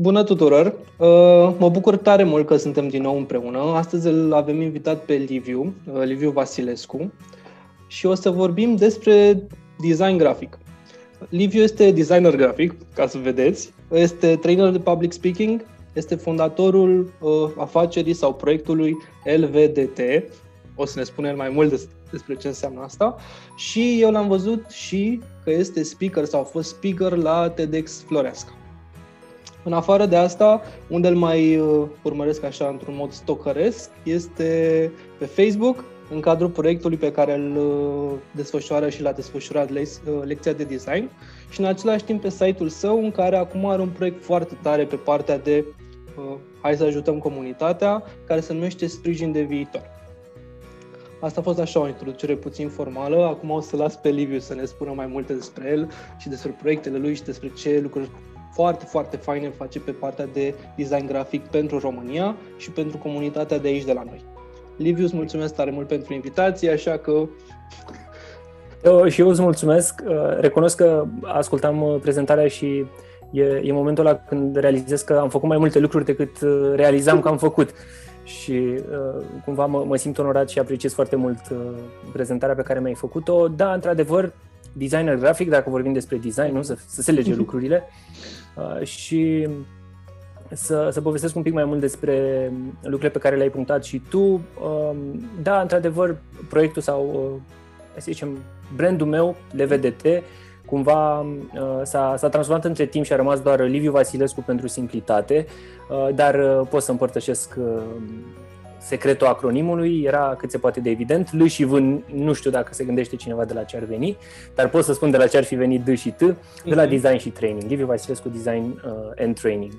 Bună tuturor! Uh, mă bucur tare mult că suntem din nou împreună. Astăzi îl avem invitat pe Liviu, uh, Liviu Vasilescu, și o să vorbim despre design grafic. Liviu este designer grafic, ca să vedeți, este trainer de public speaking, este fondatorul uh, afacerii sau proiectului LVDT, o să ne spunem mai mult despre ce înseamnă asta, și eu l-am văzut și că este speaker sau a fost speaker la TEDx Floreasca. În afară de asta, unde îl mai uh, urmăresc așa într-un mod stocăresc, este pe Facebook, în cadrul proiectului pe care îl uh, desfășoară și l-a desfășurat uh, lecția de design și în același timp pe site-ul său în care acum are un proiect foarte tare pe partea de hai să ajutăm comunitatea, care se numește Sprijin de Viitor. Asta a fost așa o introducere puțin formală, acum o să las pe Liviu să ne spună mai multe despre el și despre proiectele lui și despre ce lucruri foarte, foarte faine face pe partea de design grafic pentru România și pentru comunitatea de aici de la noi. Liviu, îți mulțumesc tare mult pentru invitație, așa că... Eu, și eu îți mulțumesc. Uh, recunosc că ascultam uh, prezentarea și e, e momentul ăla când realizez că am făcut mai multe lucruri decât uh, realizam că am făcut. Și cumva mă, mă simt onorat și apreciez foarte mult prezentarea pe care mi-ai făcut-o. Da, într-adevăr, designer grafic, dacă vorbim despre design, nu? Să, să se lege lucrurile. Uh, și să, să povestesc un pic mai mult despre lucrurile pe care le-ai punctat și tu. Um, da, într-adevăr, proiectul sau, uh, să zicem, brandul meu, LVDT, cumva uh, s-a, s-a transformat între timp și a rămas doar Liviu Vasilescu pentru simplitate, dar pot să împărtășesc secretul acronimului era cât se poate de evident. L și V, nu știu dacă se gândește cineva de la ce ar veni, dar pot să spun de la ce ar fi venit D și T, de la mhm. design și training. Liviu Vasilescu Design uh, and Training,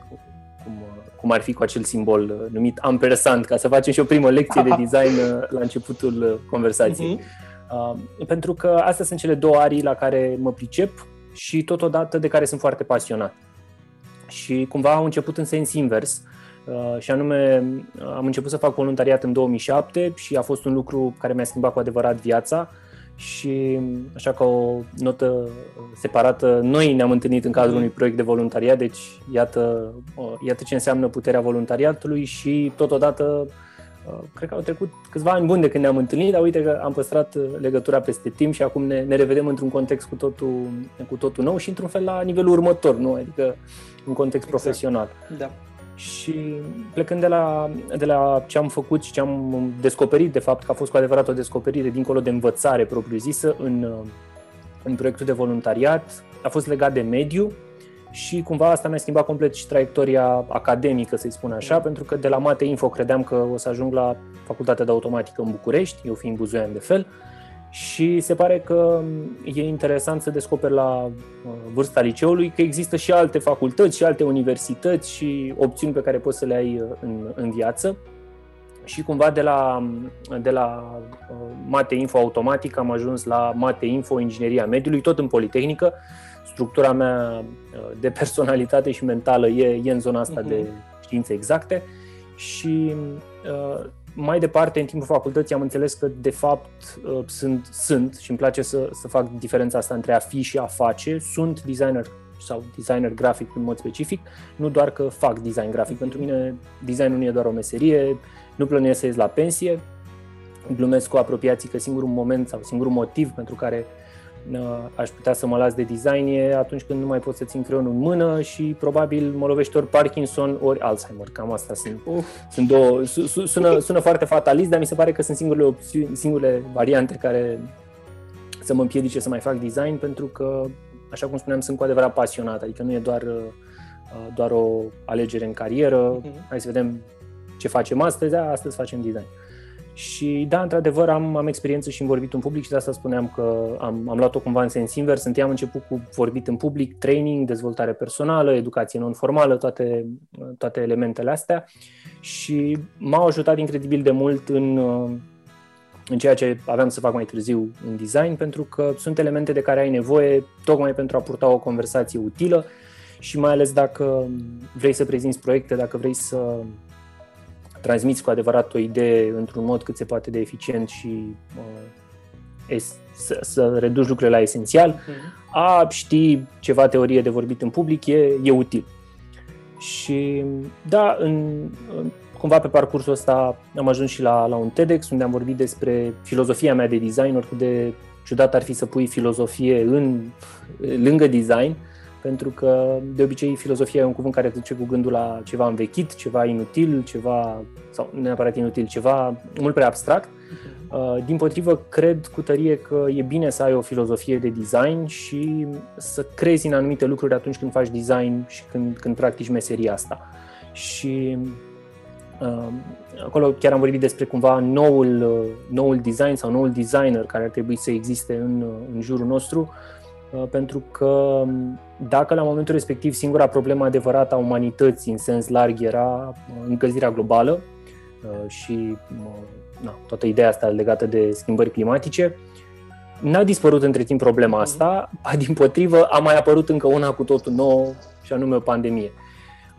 cum, uh, cum ar fi cu acel simbol uh, numit ampersand, ca să facem și o primă lecție de design uh, la începutul uh, conversației. Uh-huh. Uh, pentru că astea sunt cele două arii la care mă pricep și totodată de care sunt foarte pasionat. Și cumva au început în sens invers. Uh, Uh, și anume am început să fac voluntariat în 2007 și a fost un lucru care mi-a schimbat cu adevărat viața și așa ca o notă separată, noi ne-am întâlnit în cadrul mhm. unui proiect de voluntariat, deci iată, uh, iată ce înseamnă puterea voluntariatului și totodată uh, cred că au trecut câțiva ani buni de când ne-am întâlnit, dar uite că am păstrat legătura peste timp și acum ne, ne revedem într-un context cu totul, cu totul nou și într-un fel la nivelul următor, nu? Adică un context exact. profesional. Da. Și plecând de la, de la ce am făcut și ce am descoperit, de fapt, că a fost cu adevărat o descoperire dincolo de învățare propriu-zisă în, în proiectul de voluntariat, a fost legat de mediu și cumva asta mi-a schimbat complet și traiectoria academică, să-i spun așa, mm. pentru că de la Mate Info credeam că o să ajung la Facultatea de Automatică în București, eu fiind buzoian de fel, și se pare că e interesant să descoperi la uh, vârsta liceului că există și alte facultăți și alte universități și opțiuni pe care poți să le ai uh, în, în viață. Și cumva de la, de la uh, Mate Info Automatic am ajuns la Mate Info Ingineria Mediului, tot în Politehnică. Structura mea de personalitate și mentală e, e în zona asta uh-huh. de științe exacte și mai departe, în timpul facultății, am înțeles că, de fapt, uh, sunt, sunt și îmi place să, să fac diferența asta între a fi și a face. Sunt designer sau designer grafic în mod specific, nu doar că fac design grafic. Pentru mine, designul nu e doar o meserie, nu plănuiesc să ies la pensie, glumesc cu apropiații că singurul moment sau singurul motiv pentru care aș putea să mă las de design e atunci când nu mai pot să țin creionul în mână și probabil mă lovește ori Parkinson, ori Alzheimer. Cam asta sunt. Uh. sunt două, sună, sună foarte fatalist, dar mi se pare că sunt singurele, opțiuni, singurele variante care să mă împiedice să mai fac design pentru că, așa cum spuneam, sunt cu adevărat pasionat. Adică nu e doar, uh, doar o alegere în carieră. Uh-huh. Hai să vedem ce facem astăzi, da, astăzi facem design. Și da, într-adevăr, am, am experiență și în vorbit în public și de asta spuneam că am, am luat-o cumva în sens invers. Întâi am început cu vorbit în public, training, dezvoltare personală, educație non-formală, toate, toate elementele astea și m-au ajutat incredibil de mult în, în ceea ce aveam să fac mai târziu în design, pentru că sunt elemente de care ai nevoie tocmai pentru a purta o conversație utilă și mai ales dacă vrei să prezinți proiecte, dacă vrei să transmiți cu adevărat o idee într-un mod cât se poate de eficient și uh, es, să, să reduci lucrurile la esențial, uh-huh. a ști ceva teorie de vorbit în public e, e util. Și da, în, cumva pe parcursul ăsta am ajuns și la, la un TEDx unde am vorbit despre filozofia mea de design, oricât de ciudat ar fi să pui filozofie în, lângă design, pentru că de obicei filozofia e un cuvânt care te duce cu gândul la ceva învechit, ceva inutil, ceva, sau neapărat inutil, ceva mult prea abstract. Uh, din potrivă, cred cu tărie că e bine să ai o filozofie de design și să crezi în anumite lucruri atunci când faci design și când, când practici meseria asta. Și uh, acolo chiar am vorbit despre cumva noul, uh, noul design sau noul designer care ar trebui să existe în, în jurul nostru, pentru că um, dacă la momentul respectiv singura problemă adevărată a umanității în sens larg era încălzirea globală și na, toată ideea asta legată de schimbări climatice. N-a dispărut între timp problema mhm. asta, a, din potrivă a mai apărut încă una cu totul nouă și anume o pandemie.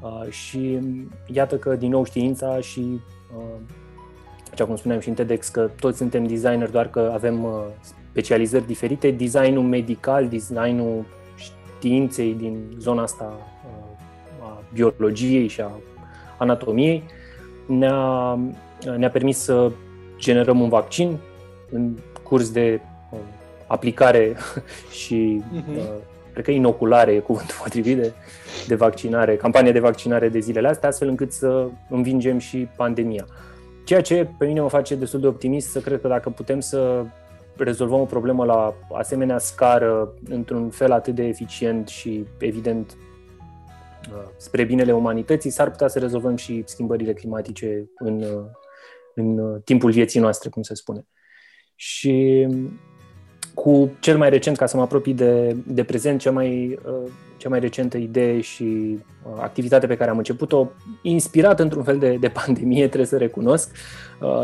Uh, și iată că din nou știința și, uh, așa cum spuneam și în TEDx, că toți suntem designer, doar că avem uh, specializări diferite, designul medical, designul științei din zona asta uh, a biologiei și a anatomiei ne-a, ne-a permis să generăm un vaccin în curs de uh, aplicare și uh-huh. uh, cred că inoculare e cuvântul potrivit de, de vaccinare, campanie de vaccinare de zilele astea, astfel încât să învingem și pandemia. Ceea ce pe mine mă face destul de optimist să cred că dacă putem să rezolvăm o problemă la asemenea scară, într-un fel atât de eficient și evident uh, spre binele umanității, s-ar putea să rezolvăm și schimbările climatice în, uh, în uh, timpul vieții noastre, cum se spune. Și cu cel mai recent, ca să mă apropii de, de prezent, cea mai, uh, cea mai recentă idee și uh, activitate pe care am început-o, inspirat într-un fel de, de pandemie, trebuie să recunosc,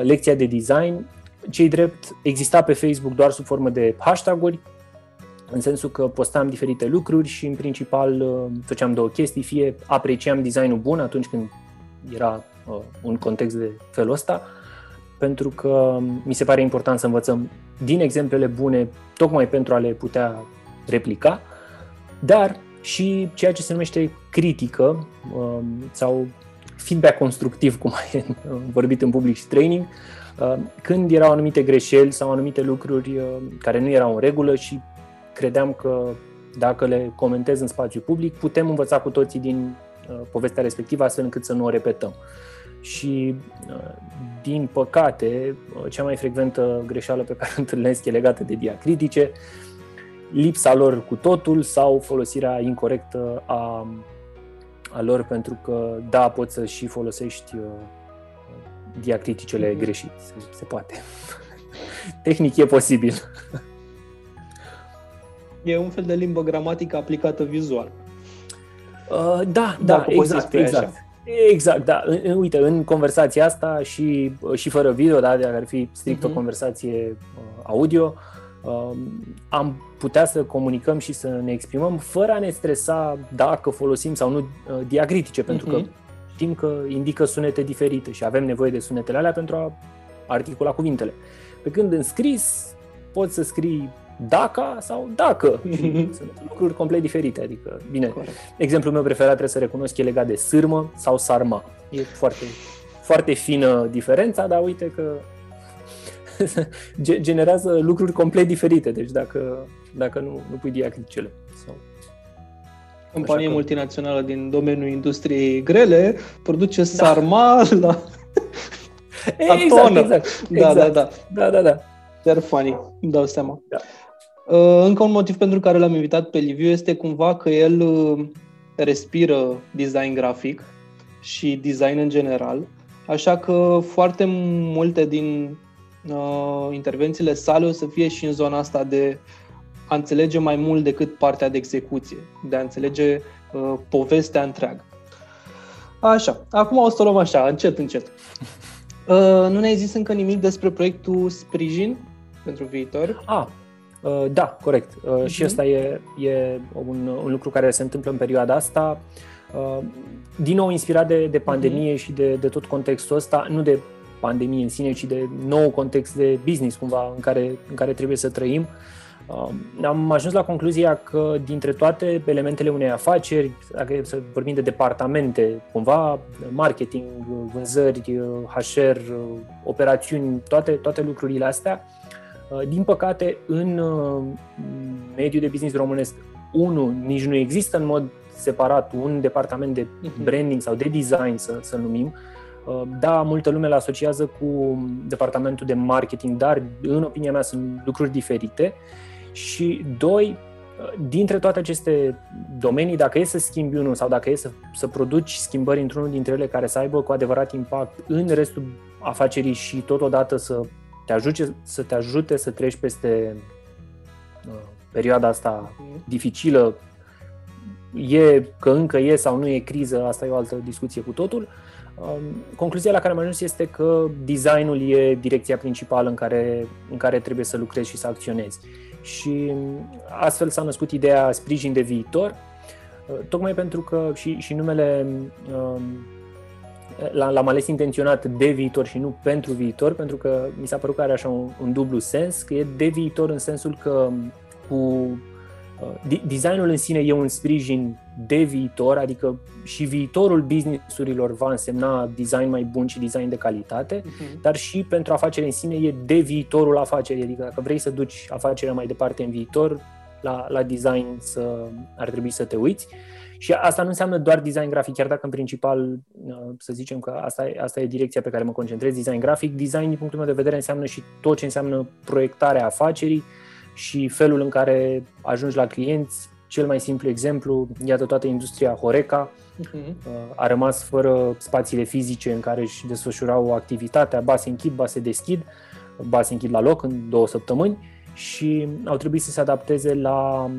lecția de design, cei drept exista pe Facebook doar sub formă de hashtag-uri, în sensul că postam diferite lucruri și în principal făceam două chestii, fie apreciam designul bun atunci când era un context de felul ăsta, pentru că mi se pare important să învățăm din exemplele bune, tocmai pentru a le putea replica, dar și ceea ce se numește critică um, sau feedback constructiv, cum ai vorbit în public și training, um, când erau anumite greșeli sau anumite lucruri um, care nu erau în regulă și credeam că dacă le comentez în spațiu public, putem învăța cu toții din uh, povestea respectivă astfel încât să nu o repetăm. Și, uh, din păcate, uh, cea mai frecventă greșeală pe care o întâlnesc e legată de diacritice, lipsa lor cu totul sau folosirea incorrectă a, a lor, pentru că, da, poți să și folosești uh, diacriticele mm-hmm. greșit. Se, se poate. Tehnic e posibil. E un fel de limbă gramatică aplicată vizual. Uh, da, da, exact, exact. Așa. Exact, da. Uite, în conversația asta și, și fără video, da, dacă ar fi strict uh-huh. o mhm. conversație uh, audio, uh, am putea să comunicăm și să ne exprimăm fără a ne stresa dacă folosim sau nu uh, diacritice, pentru uh-huh. că mhm. Știm că indică sunete diferite și avem nevoie de sunetele alea pentru a articula cuvintele. Pe când în scris poți să scrii dacă sau dacă. sunt lucruri complet diferite. Adică, bine, Corect. exemplul meu preferat trebuie să recunosc e legat de sârmă sau sarma. E foarte, foarte fină diferența, dar uite că generează lucruri complet diferite. Deci dacă, dacă nu, nu pui diacriticele. Sau... Companie că... multinațională din domeniul industriei grele produce da. sarma la... exact, exact, Da, da, da. Da, da, da. Chiar funny, îmi dau seama. Da. Uh, încă un motiv pentru care l-am invitat pe Liviu este cumva că el uh, respiră design grafic și design în general, așa că foarte multe din uh, intervențiile sale o să fie și în zona asta de a înțelege mai mult decât partea de execuție, de a înțelege uh, povestea întreagă. Așa, acum o să o luăm așa, încet, încet. Uh, nu ne-ai zis încă nimic despre proiectul Sprijin pentru viitor? Ah, Uh, da, corect. Uh, uh-huh. Și ăsta e, e un, un lucru care se întâmplă în perioada asta. Uh, din nou inspirat de, de pandemie uh-huh. și de, de tot contextul ăsta, nu de pandemie în sine, ci de nou context de business cumva în care, în care trebuie să trăim. Am ajuns la concluzia că dintre toate elementele unei afaceri, dacă să vorbim de departamente, cumva, marketing, vânzări, HR, operațiuni, toate, toate lucrurile astea, din păcate, în mediul de business românesc, unul, nici nu există în mod separat un departament de mhm. branding sau de design, să, să numim. Da, multă lume îl asociază cu departamentul de marketing, dar, în opinia mea, sunt lucruri diferite. Și doi, dintre toate aceste domenii, dacă e să schimbi unul sau dacă e să, să produci schimbări într-unul dintre ele care să aibă cu adevărat impact în restul afacerii și totodată să te ajute să, te ajute să treci peste uh, perioada asta dificilă, e că încă e sau nu e criză, asta e o altă discuție cu totul. Um, concluzia la care am ajuns este că designul e direcția principală în care, în care trebuie să lucrezi și să acționezi. Și astfel s-a născut ideea sprijin de viitor, uh, tocmai pentru că și, și numele um, l-am ales intenționat de viitor și nu pentru viitor, pentru că mi s-a părut că are așa un, un dublu sens, că e de viitor în sensul că cu Uh, designul în sine e un sprijin de viitor, adică și viitorul businessurilor va însemna design mai bun și design de calitate, uh-huh. dar și pentru afacerea în sine e de viitorul afacerii, adică dacă vrei să duci afacerea mai departe în viitor, la, la design să, ar trebui să te uiți. Și asta nu înseamnă doar design grafic, chiar dacă în principal, uh, să zicem că asta e, asta e direcția pe care mă concentrez, design grafic. Design, din punctul meu de vedere, înseamnă și tot ce înseamnă proiectarea afacerii, și felul în care ajungi la clienți. Cel mai simplu exemplu, iată toată industria Horeca. Uh-huh. a rămas fără spațiile fizice în care își desfășurau activitatea, ba se închid, ba se deschid, ba se închid la loc în două săptămâni. Și au trebuit să se adapteze la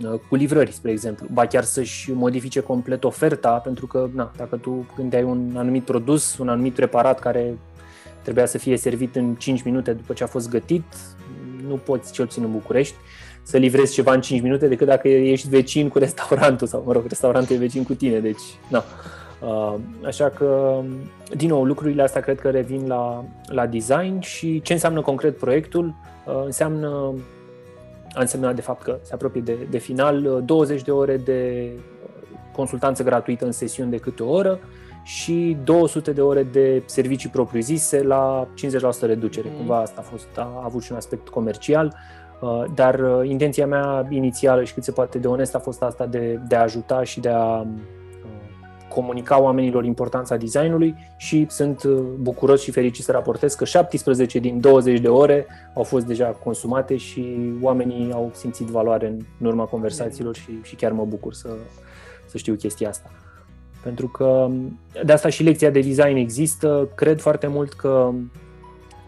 uh, cu livrări, spre exemplu, ba chiar să-și modifice complet oferta, pentru că, na, dacă tu ai un anumit produs, un anumit preparat care trebuia să fie servit în 5 minute după ce a fost gătit, nu poți, cel puțin în București, să livrezi ceva în 5 minute decât dacă ești vecin cu restaurantul sau, mă rog, restaurantul e vecin cu tine, deci, nu. Uh, așa că, din nou, lucrurile astea cred că revin la, la design și ce înseamnă concret proiectul? Uh, înseamnă, a însemnat de fapt că se apropie de, de final, 20 de ore de consultanță gratuită în sesiuni de câte o oră, și 200 de ore de servicii propriu-zise la 50% reducere. Mm. Cumva asta a, fost, a avut și un aspect comercial, uh, dar uh, intenția mea inițială și cât se poate de onest a fost asta de, de a ajuta și de a uh, comunica oamenilor importanța designului și sunt bucuros și fericit să raportez că 17 din 20 de ore au fost deja consumate și oamenii au simțit valoare în urma conversațiilor și, și chiar mă bucur să, să știu chestia asta. Pentru că de asta și lecția de design există. Cred foarte mult că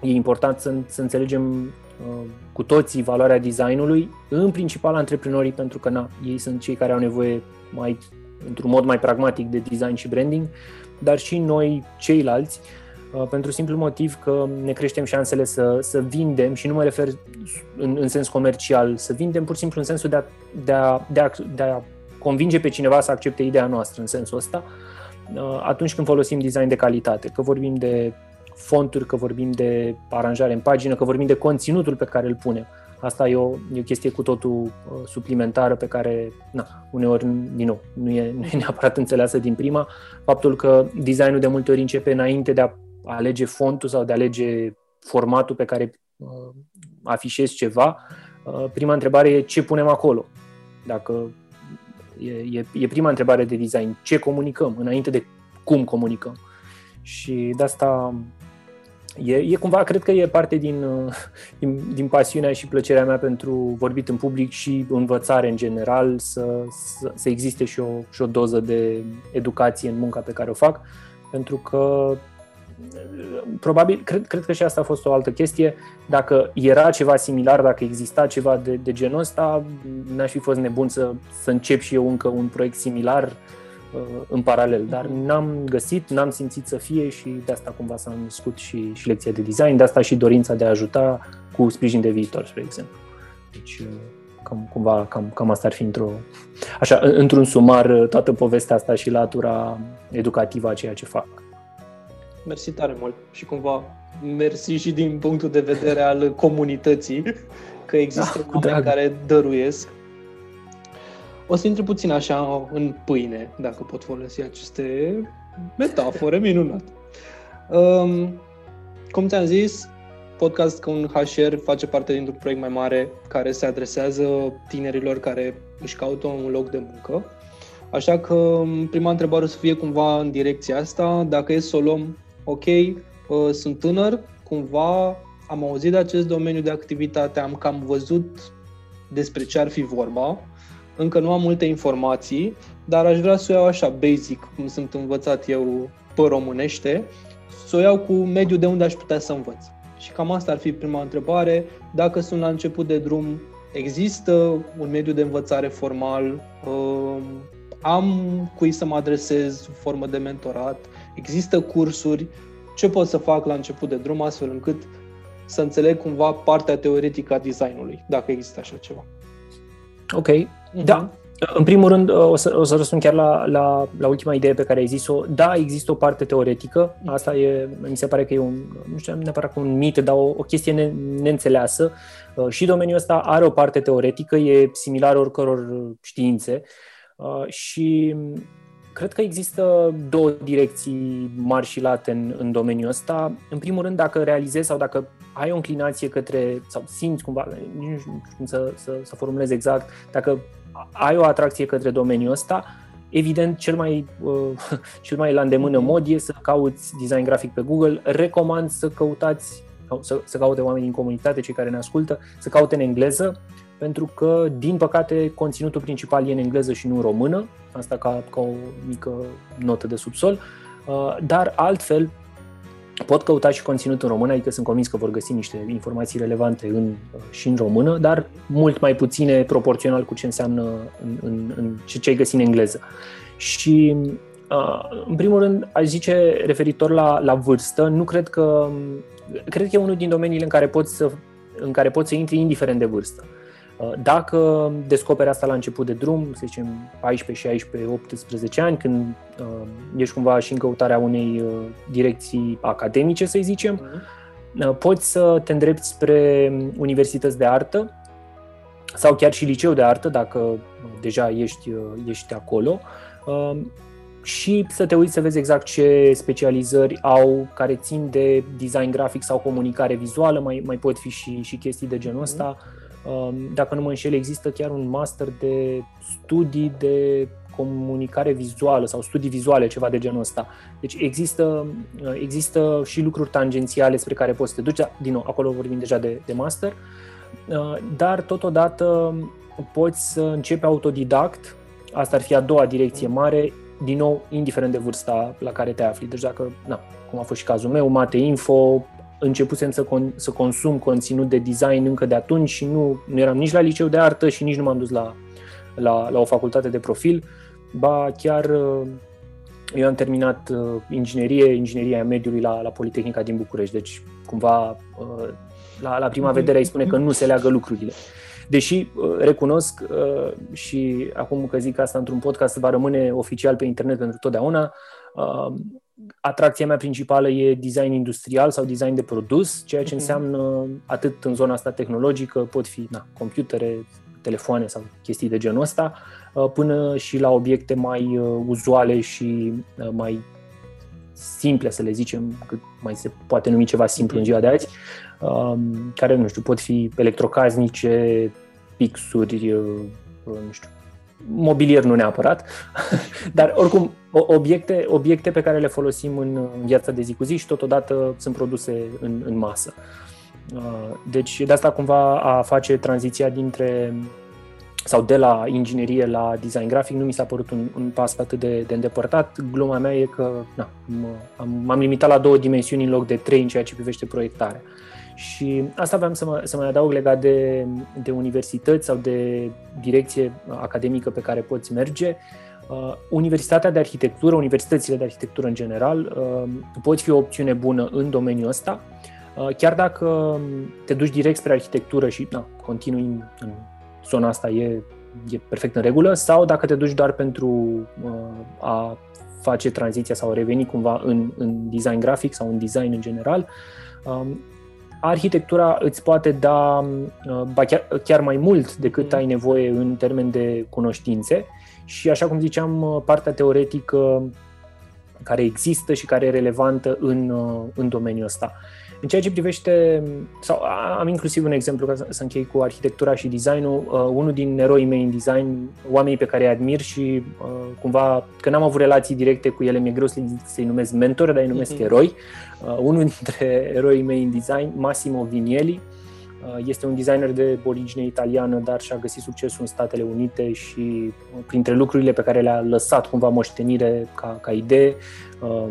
e important să, să înțelegem uh, cu toții valoarea designului, în principal antreprenorii, pentru că na, ei sunt cei care au nevoie mai, într-un mod mai pragmatic de design și branding, dar și noi ceilalți, uh, pentru simplu motiv că ne creștem șansele să, să vindem și nu mă refer în, în sens comercial, să vindem pur și simplu în sensul de a, de a, de a, de a convinge pe cineva să accepte ideea noastră în sensul ăsta, uh, atunci când folosim design de calitate, că vorbim de fonturi, că vorbim de aranjare în pagină, că vorbim de conținutul pe care îl punem. Asta e o, e o chestie cu totul uh, suplimentară pe care, na, uneori, din nou, nu e, nu e neapărat înțeleasă din prima. Faptul că designul de multe ori începe înainte de a alege fontul sau de a alege formatul pe care uh, afișezi ceva. Uh, prima întrebare e ce punem acolo. Dacă E, e, e prima întrebare de design. Ce comunicăm înainte de cum comunicăm? Și de asta e, e cumva, cred că e parte din, din, din pasiunea și plăcerea mea pentru vorbit în public și învățare în general, să, să, să existe și o, și o doză de educație în munca pe care o fac, pentru că probabil, cred, cred că și asta a fost o altă chestie. Dacă era ceva similar, dacă exista ceva de, de genul ăsta, n-aș fi fost nebun să, să încep și eu încă un proiect similar uh, în paralel, dar n-am găsit, n-am simțit să fie și de asta cumva s-a născut și, și lecția de design, de asta și dorința de a ajuta cu sprijin de viitor, spre exemplu. Deci, uh, cam, cumva, cam, cam asta ar fi într-o, așa, într-un sumar toată povestea asta și latura educativă a ceea ce fac mersi tare mult și cumva mersi și din punctul de vedere al comunității. că există Ah, cu oameni drag. care dăruiesc. O să intru puțin așa în pâine, dacă pot folosi aceste metafore minunate. Um, cum ți-am zis, podcast ca un HR face parte dintr-un proiect mai mare care se adresează tinerilor care își caută un loc de muncă. Așa că prima întrebare o să fie cumva în direcția asta. Dacă e să o luăm, ok, uh, sunt tânăr, cumva am auzit de acest domeniu de activitate, am cam văzut despre ce ar fi vorba. Încă nu am multe informații, dar aș vrea să o iau așa, basic, cum sunt învățat eu pe românește, să o iau cu mediul de unde aș putea să învăț. Și cam asta ar fi prima întrebare. Dacă sunt la început de drum, există un mediu de învățare formal, uh, am cui să mă adresez sub formă de mentorat, există cursuri, ce pot să fac la început de drum astfel încât să înțeleg cumva partea teoretică a designului, dacă există așa ceva. Ok. Da. În primul rând, o să, o să răspund chiar la, la, la ultima idee pe care ai zis-o. Da, există o parte teoretică. Asta e, mi se pare că e un, nu știu neapărat că un mit, dar o, o chestie ne, neînțeleasă. Uh, Și domeniul ăsta are o parte teoretică, e similar oricăror științe. Uh, Și cred că există două direcții mari și late în, în domeniul ăsta. În primul rând, dacă realizezi sau dacă ai o înclinație către, sau simți cumva, nici nu știu cum să, să, să formulez exact, dacă ai o atracție către domeniul ăsta, evident, cel mai, uh, cel mai la îndemână mod e să cauți design grafic pe Google. Recomand să căutați, sau să, să caute oameni din comunitate, cei care ne ascultă, să caute în engleză, pentru că, din păcate, conținutul principal e în engleză și nu în română, asta ca, ca o mică notă de subsol, uh, dar altfel pot căuta și conținut în română, adică sunt convins că vor găsi niște informații relevante în, uh, și în română, dar mult mai puține proporțional cu ce înseamnă în, în, în ce, ce ai găsit în engleză. Și uh, în primul rând, aș zice, referitor la, la vârstă, nu cred că cred că e unul din domeniile în care poți să, în care poți să intri indiferent de vârstă. Uh, Dacă descoperi asta la început de drum, să zicem 14, 16, 18 ani, când uh, ești cumva și în căutarea unei uh, direcții academice, să zicem, uh, poți să te îndrepti spre universități de artă sau chiar și liceu de artă, dacă uh, deja ești, uh, ești acolo, uh, și să te uiți să vezi exact ce specializări au care țin de design grafic sau comunicare vizuală, mai, mai pot fi și, și chestii de genul ăsta. Um, Dacă nu mă înșel, există chiar un master de studii de comunicare vizuală sau studii vizuale, ceva de genul ăsta. Deci există, există și lucruri tangențiale spre care poți să te duci, dar, din nou, acolo vorbim deja de, de master, Uh, dar totodată poți să începi autodidact, asta ar fi a doua direcție mare, din nou, indiferent de vârsta la care te afli. Deci dacă, na, cum a fost și cazul meu, Mate Info, începusem să, con- să consum conținut de design încă de atunci și nu, nu eram nici la liceu de artă și nici nu m-am dus la, la, la o facultate de profil, ba chiar uh, eu am terminat uh, inginerie, ingineria mediului la, la Politehnica din București, deci cumva uh, la, la prima vedere ai spune că nu se leagă lucrurile. Deși uh, recunosc uh, și acum că zic asta într-un podcast va rămâne oficial pe internet pentru totdeauna, uh, atracția mea principală e design industrial sau design de produs, ceea ce Mhm. înseamnă atât în zona asta tehnologică, pot fi na, computere, telefoane sau chestii de genul ăsta, uh, până și la obiecte mai uh, uzuale și uh, mai simple, să le zicem, cât mai se poate numi ceva simplu în ziua de azi, um, care, nu știu, pot fi electrocasnice, pixuri, uh, nu știu, mobilier nu neapărat, dar oricum o- obiecte, obiecte pe care le folosim în în viața de zi cu zi și totodată sunt produse în, în masă. Uh, Deci de asta cumva a face tranziția dintre sau de la inginerie la design grafic nu mi s-a părut un, un pas atât de, de îndepărtat. Gluma mea e că na, m- am, m-am limitat la două dimensiuni în loc de trei în ceea ce privește proiectarea. Și asta aveam să, mă, să mai adaug legat de, de universități sau de direcție academică pe care poți merge. Uh, Universitatea de arhitectură, universitățile de arhitectură în general, uh, pot fi o opțiune bună în domeniul ăsta, uh, chiar dacă te duci direct spre arhitectură și na, continui în, în zona asta e, e perfect în regulă, sau dacă te duci doar pentru uh, a face tranziția sau a reveni cumva în, în design grafic sau în design în general, um, arhitectura îți poate da ba chiar, chiar mai mult decât mm. ai nevoie în termen de cunoștințe și, așa cum ziceam, partea teoretică care există și care e relevantă în, în domeniul ăsta. În ceea ce privește, sau am inclusiv un exemplu ca să închei cu arhitectura și designul, uh, unul din eroii mei în design, oamenii pe care îi admir și uh, cumva, că n-am avut relații directe cu ele, mi-e greu să-i numesc mentori, dar îi numesc mm-hmm. eroi. Uh, unul dintre eroii mei în design, Massimo Vinieli, uh, este un designer de origine italiană, dar și-a găsit succesul în Statele Unite și uh, printre lucrurile pe care le-a lăsat cumva moștenire ca, ca idee, uh,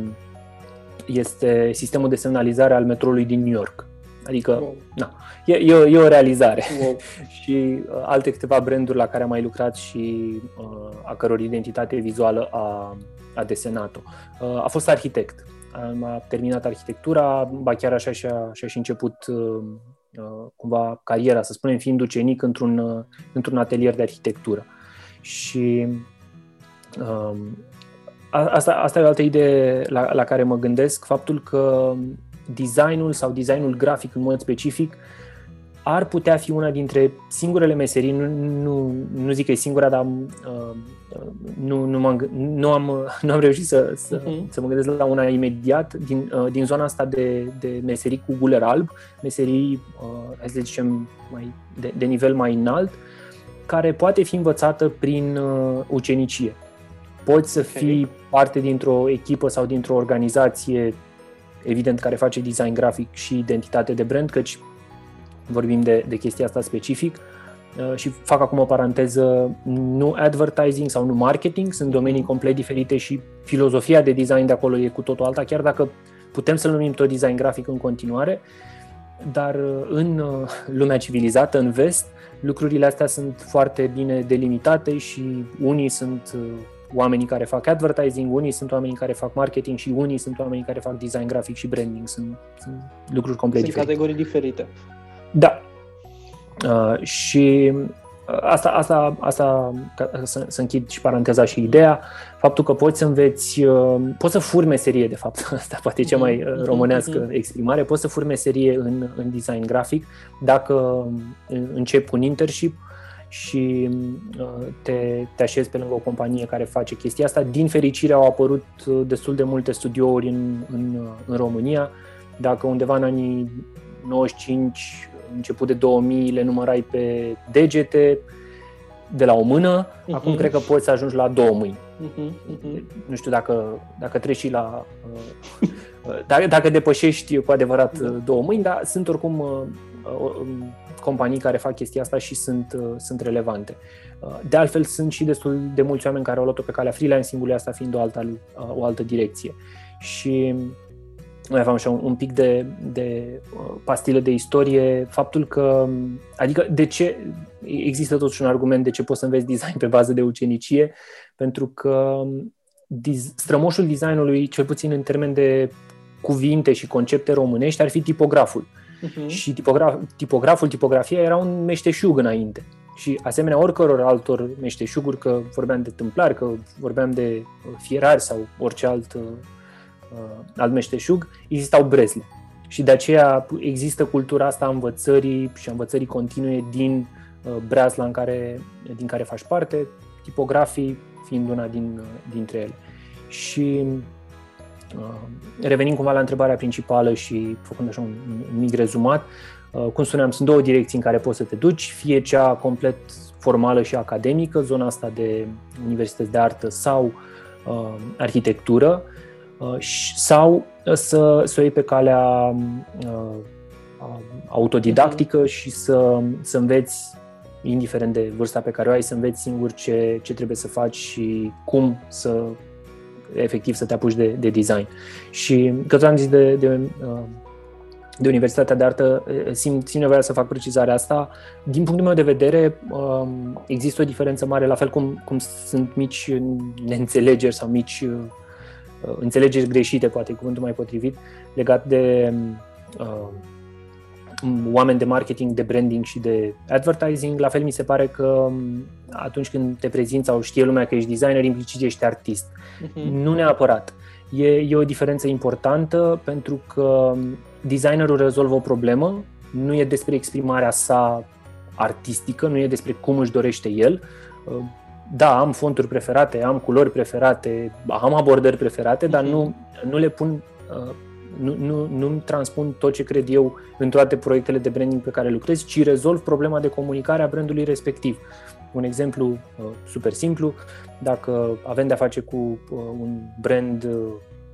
este sistemul de semnalizare al metroului din New York. Adică, wow. na, e, e, o, e o realizare. Wow. și uh, alte câteva branduri la care am mai lucrat și uh, a căror identitate vizuală a, a desenat-o. Uh, a fost arhitect. A terminat arhitectura, ba chiar așa și-a, și-a și început uh, uh, cumva cariera, să spunem, fiind ucenic într-un, uh, într-un atelier de arhitectură. Și uh, asta, asta e o altă idee la, la care mă gândesc, faptul că designul sau designul grafic în mod specific ar putea fi una dintre singurele meserii, nu, nu, nu zic că e singura, dar uh, nu, nu, am nu, am, nu am reușit să, să, uh-huh. să mă gândesc la una imediat din, uh, din zona asta de, de meserii cu guler alb, meserii, uh, hai să zicem, mai, de, de nivel mai înalt, care poate fi învățată prin uh, ucenicie. Poți să fii parte dintr-o echipă sau dintr-o organizație, evident, care face design grafic și identitate de brand, căci vorbim de, de chestia asta specific. Uh, și fac acum o paranteză, nu advertising sau nu marketing, sunt domenii complet diferite și filozofia de design de acolo e cu totul alta, chiar dacă putem să-l numim tot design grafic în continuare, dar uh, în uh, lumea civilizată, în vest, lucrurile astea sunt foarte bine delimitate și unii sunt oamenii care fac advertising, unii sunt oamenii care fac marketing și unii sunt oamenii care fac design grafic și branding. Sunt, sunt lucruri complet sunt diferite. categorii diferite. Da. Uh, și uh, asta, asta, asta ca să, să închid și paranteza și ideea, faptul că poți să înveți, uh, poți să furi meserie, de fapt, asta poate e cea mai uh, românească exprimare, poți să furi meserie în, în design grafic dacă începi un internship și uh, te, te așezi pe lângă o companie care face chestia asta. Din fericire au apărut uh, destul de multe studiouri în, în, uh, în România. Dacă undeva în anii 95, început de 2000, le numărai pe degete, de la o mână, uh-huh. acum cred că poți să ajungi la două mâini. Uh-huh. Uh-huh. Nu știu dacă, dacă treci și la... Uh, dacă, dacă depășești cu adevărat uh, două mâini, dar sunt oricum uh, uh, companii care fac chestia asta și sunt, uh, sunt relevante. Uh, de altfel, sunt și destul de mulți oameni care au luat-o pe calea freelancing-ului, asta fiind o altă, uh, o altă direcție. Și mai aveam așa un, un pic de, de pastilă de istorie, faptul că, adică de ce, există totuși un argument de ce poți să înveți design pe bază de ucenicie, pentru că strămoșul designului, cel puțin în termen de cuvinte și concepte românești, ar fi tipograful. Uh-huh. Și tipograf, tipograful, tipografia era un meșteșug înainte. Și asemenea oricăror altor meșteșuguri, că vorbeam de tâmplari, că vorbeam de uh, fierari sau orice alt, uh, uh, alt meșteșug, existau brezle. Și de aceea există cultura asta a învățării și a învățării continue din uh, breazla în care, din care faci parte, tipografii fiind una din, uh, dintre ele. Și Uh, revenind cumva la întrebarea principală și făcând așa un, mic rezumat, uh, cum spuneam, sunt două direcții în care poți să te duci, fie cea complet formală și academică, zona asta de universități de artă sau uh, arhitectură, uh, sau să, să o iei pe calea uh, autodidactică uh-huh. și să, să înveți, indiferent de vârsta pe care o ai, să înveți singur ce, ce trebuie să faci și cum să efectiv să te apuci de, de design. Și că am zis de, de, uh, de Universitatea de Artă, uh, simt, simt nevoia să fac precizarea asta. Din punctul meu de vedere, um, există o diferență mare, la fel cum, cum sunt mici neînțelegeri sau mici uh, înțelegeri greșite, poate cuvântul mai potrivit, legat de uh, oameni de marketing, de branding și de advertising. La fel mi se pare că um, atunci când te prezinți sau știe lumea că ești designer, implicit ești artist. Uh-huh. Nu neapărat. E, e o diferență importantă pentru că designerul rezolvă o problemă, nu e despre exprimarea sa artistică, nu e despre cum își dorește el. Uh, da, am fonturi preferate, am culori preferate, am abordări preferate, dar nu, nu le pun, uh, nu, nu, nu transpun tot ce cred eu în toate proiectele de branding pe care lucrez, ci rezolv problema de comunicare a brandului respectiv. Un exemplu uh, super simplu, dacă avem de-a face cu un brand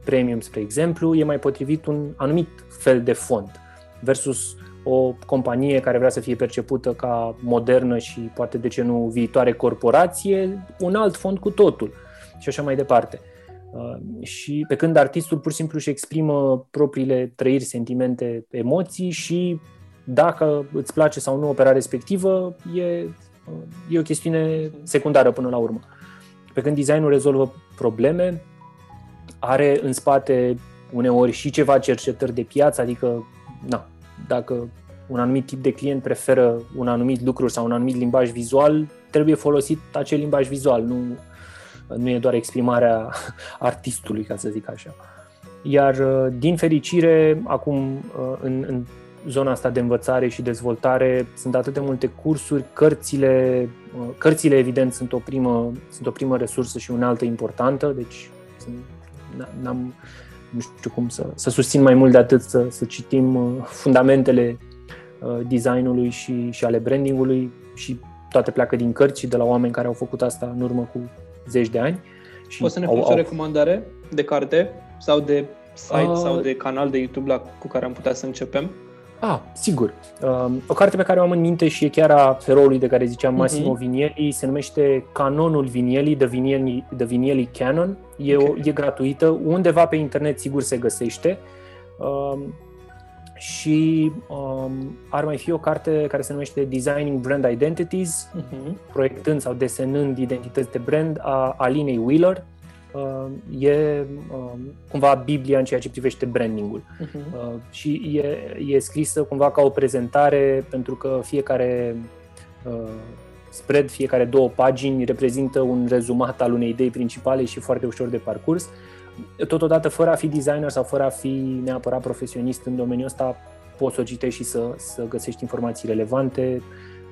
premium, spre exemplu, e mai potrivit un anumit fel de font versus o companie care vrea să fie percepută ca modernă și poate de ce nu viitoare corporație, un alt fond cu totul și așa mai departe. Uh, și pe când artistul pur și simplu își exprimă propriile trăiri, sentimente, emoții și dacă îți place sau nu opera respectivă, e, uh, e o chestiune secundară până la urmă. Pe când designul rezolvă probleme, are în spate uneori și ceva cercetări de piață, adică na, dacă un anumit tip de client preferă un anumit lucru sau un anumit limbaj vizual, trebuie folosit acel limbaj vizual, nu, nu e doar exprimarea artistului, ca să zic așa. Iar, uh, din fericire, acum, uh, în, în zona asta de învățare și dezvoltare, sunt atât de multe cursuri, cărțile, uh, cărțile evident, sunt o primă, sunt o primă resursă și unealtă importantă, deci n-am, nu știu cum să, să susțin mai mult de atât, să, să citim uh, fundamentele uh, designului și, și ale brandingului și toate pleacă din cărți și de la oameni care au făcut asta în urmă cu zeci de ani. Și Poți să ne faci o recomandare de carte sau de site uh, sau de canal de YouTube la, cu care am putea să începem? Ah, sigur. Um, o carte pe care o am în minte și e chiar a feroului de care ziceam Massimo uh-huh. Vinieli, se numește Canonul Vinieli, The Vinieli, The Vinieli Canon. E, okay. o, e gratuită, undeva pe internet sigur se găsește. Um, și um, ar mai fi o carte care se numește Designing Brand Identities, uh-huh. proiectând sau desenând identități de brand a Alinei Wheeler uh, e uh, cumva Biblia în ceea ce privește brandingul. Uh-huh. Uh, și e, e scrisă cumva ca o prezentare pentru că fiecare uh, spread, fiecare două pagini reprezintă un rezumat al unei idei principale și foarte ușor de parcurs. Totodată, fără a fi designer sau fără a fi neapărat profesionist în domeniul ăsta, poți să o citești și să, să găsești informații relevante.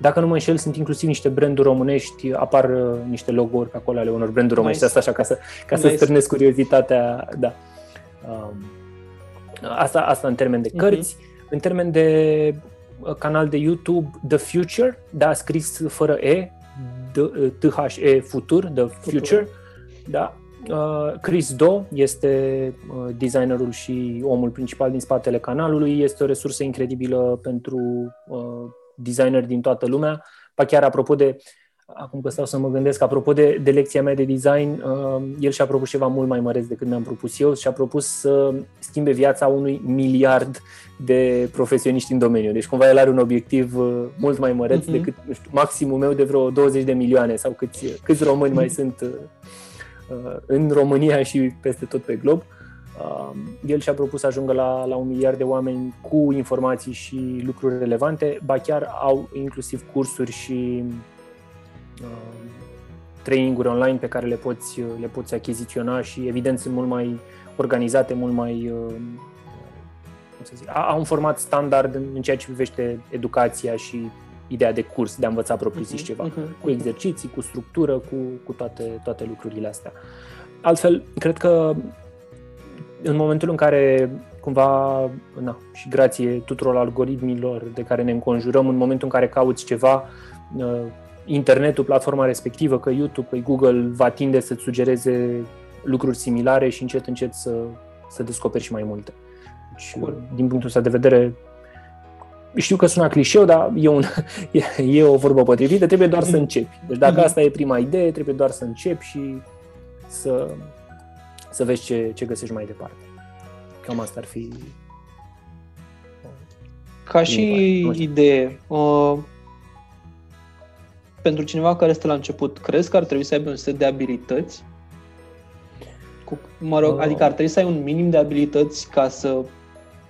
Dacă nu mă înșel, sunt inclusiv niște branduri românești, apar uh, niște logo-uri pe acolo ale unor branduri românești, nice. asta așa, ca să, ca nice. să stârnesc curiozitatea, da. Um, asta, asta în termen de mhm. cărți. Uh-huh. În termen de uh, canal de YouTube, The Future, da, scris fără E, T-H-E, Futur, The Future, Futur. da. Uh, Chris Do este uh, designerul și omul principal din spatele canalului. Este o resursă incredibilă pentru uh, designeri din toată lumea. Pa chiar apropo de, acum că stau să mă gândesc, apropo de, de lecția mea de design, uh, el și-a propus ceva mult mai măreț decât mi-am propus eu și-a propus să schimbe viața unui miliard de profesioniști în domeniu. Deci cumva el are un obiectiv uh, mult mai măreț uh-huh. decât nu știu, maximul meu de vreo 20 de milioane sau câți, câți români mai sunt uh, uh, în România și peste tot pe glob. Uh, Um, el și-a propus să ajungă la, la un miliard de oameni cu informații și lucruri relevante, ba chiar au inclusiv cursuri și uh, traininguri online pe care le poți, le poți achiziționa și evident sunt mult mai organizate, mult mai uh, cum să zic, au un format standard în ceea ce privește educația și ideea de curs, de a învăța propriu-zis uh-huh, ceva, uh-huh. cu exerciții, cu structură, cu, cu toate, toate lucrurile astea. Altfel, cred că în momentul în care cumva, na, și grație tuturor algoritmilor de care ne înconjurăm, în momentul în care cauți ceva, uh, internetul, platforma respectivă, că YouTube, că Google va tinde să-ți sugereze lucruri similare și încet, încet să, să descoperi și mai multe. Deci, cool. din punctul ăsta de vedere, știu că sună clișeu, dar e, un, e, e o vorbă potrivită, trebuie doar să începi. Deci dacă mhm. asta e prima idee, trebuie doar să începi și să, să vezi ce, ce găsești mai departe. Cam asta ar fi... Ca și idee, uh, pentru cineva care este la început, crezi că ar trebui să aibă un set de abilități? Cu, mă rog, uh. adică ar trebui să ai un minim de abilități ca să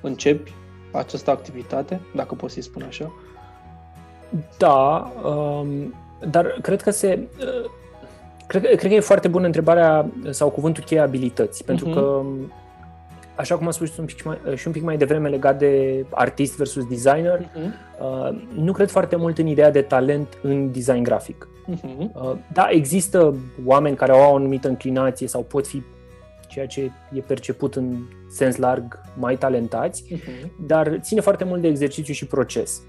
începi această activitate, dacă poți să-i spun așa? Da, um, dar cred că se... Uh, Cred, cred că e foarte bună întrebarea sau cuvântul cheie abilități, pentru uh-huh. că așa cum am spus un pic mai, și un pic mai devreme legat de artist versus designer, uh-huh. nu cred foarte mult în ideea de talent în design grafic. Uh-huh. Da, există oameni care au o anumită înclinație sau pot fi ceea ce e perceput în sens larg mai talentați, uh-huh. dar ține foarte mult de exercițiu și proces.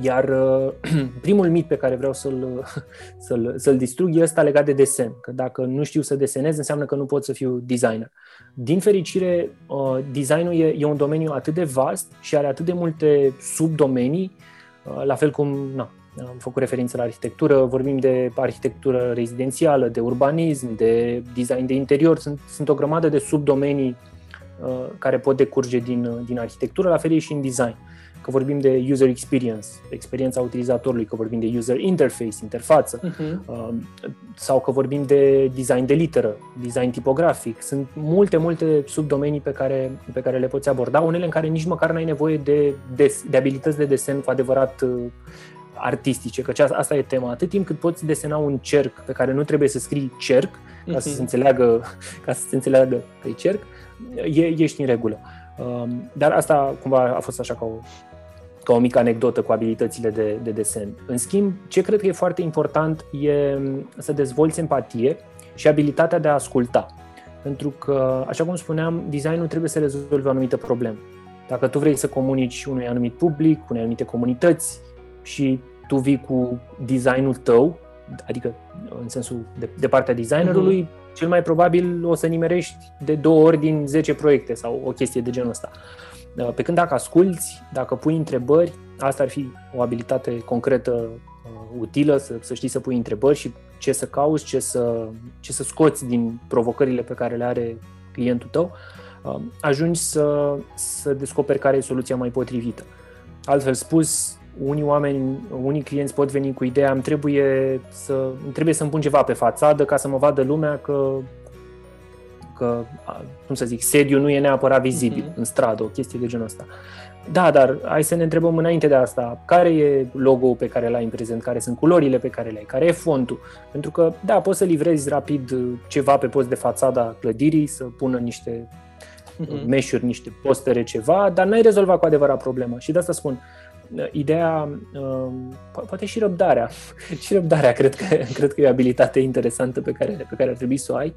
Iar uh, primul mit pe care vreau să-l, să-l, să-l distrug e ăsta legat de desen. Că dacă nu știu să desenez, înseamnă că nu pot să fiu designer. Din fericire, uh, designul e, e un domeniu atât de vast și are atât de multe subdomenii, uh, la fel cum na, am făcut referință la arhitectură, vorbim de arhitectură rezidențială, de urbanism, de design de interior, sunt, sunt o grămadă de subdomenii uh, care pot decurge din, din arhitectură, la fel e și în design. Că vorbim de user experience, experiența utilizatorului, că vorbim de user interface, interfață, uh-huh. uh, sau că vorbim de design de literă, design tipografic. Sunt multe, multe subdomenii pe care, pe care le poți aborda, unele în care nici măcar n-ai nevoie de, de, de abilități de desen cu adevărat uh, artistice, că asta e tema. Atât timp cât poți desena un cerc pe care nu trebuie să scrii cerc, ca să se mhm. înțeleagă, ca să se înțeleagă că e cerc, e, ești în regulă. Um, dar asta cumva a fost așa ca o, ca o mică anecdotă cu abilitățile de, de desen. În schimb, ce cred că e foarte important e să dezvolți empatie și abilitatea de a asculta. Pentru că, așa cum spuneam, designul trebuie să rezolve o anumită problemă. Dacă tu vrei să comunici unui anumit public, unei anumite comunități și tu vii cu designul tău, adică în sensul de, de partea designerului, uh-huh. Cel mai probabil o să nimerești de două ori din 10 proiecte sau o chestie de genul ăsta. Uh, pe când dacă asculți, dacă pui întrebări, asta ar fi o abilitate concretă uh, utilă, să, să știi să pui întrebări și ce să cauți, ce să, ce să scoți din provocările pe care le are clientul tău, uh, ajungi să, să descoperi care e soluția mai potrivită. Altfel spus, unii oameni, unii clienți pot veni cu ideea îmi trebuie să, îmi trebuie să-mi pun ceva pe fațadă ca să mă vadă lumea că, că cum să zic, sediul nu e neapărat vizibil uh-huh. în stradă, o chestie de genul ăsta. Da, dar hai să ne întrebăm înainte de asta, care e logo-ul pe care l-ai în prezent, care sunt culorile pe care le ai, care e fontul? Pentru că, da, poți să livrezi rapid ceva pe post de fațada clădirii, să pună niște uh-huh. meșuri, niște postere, ceva, dar n-ai rezolvat cu adevărat problema. Și de asta spun, ideea, um, poate și răbdarea, și răbdarea cred că, cred că e o abilitate interesantă pe care, pe care ar trebui să o ai,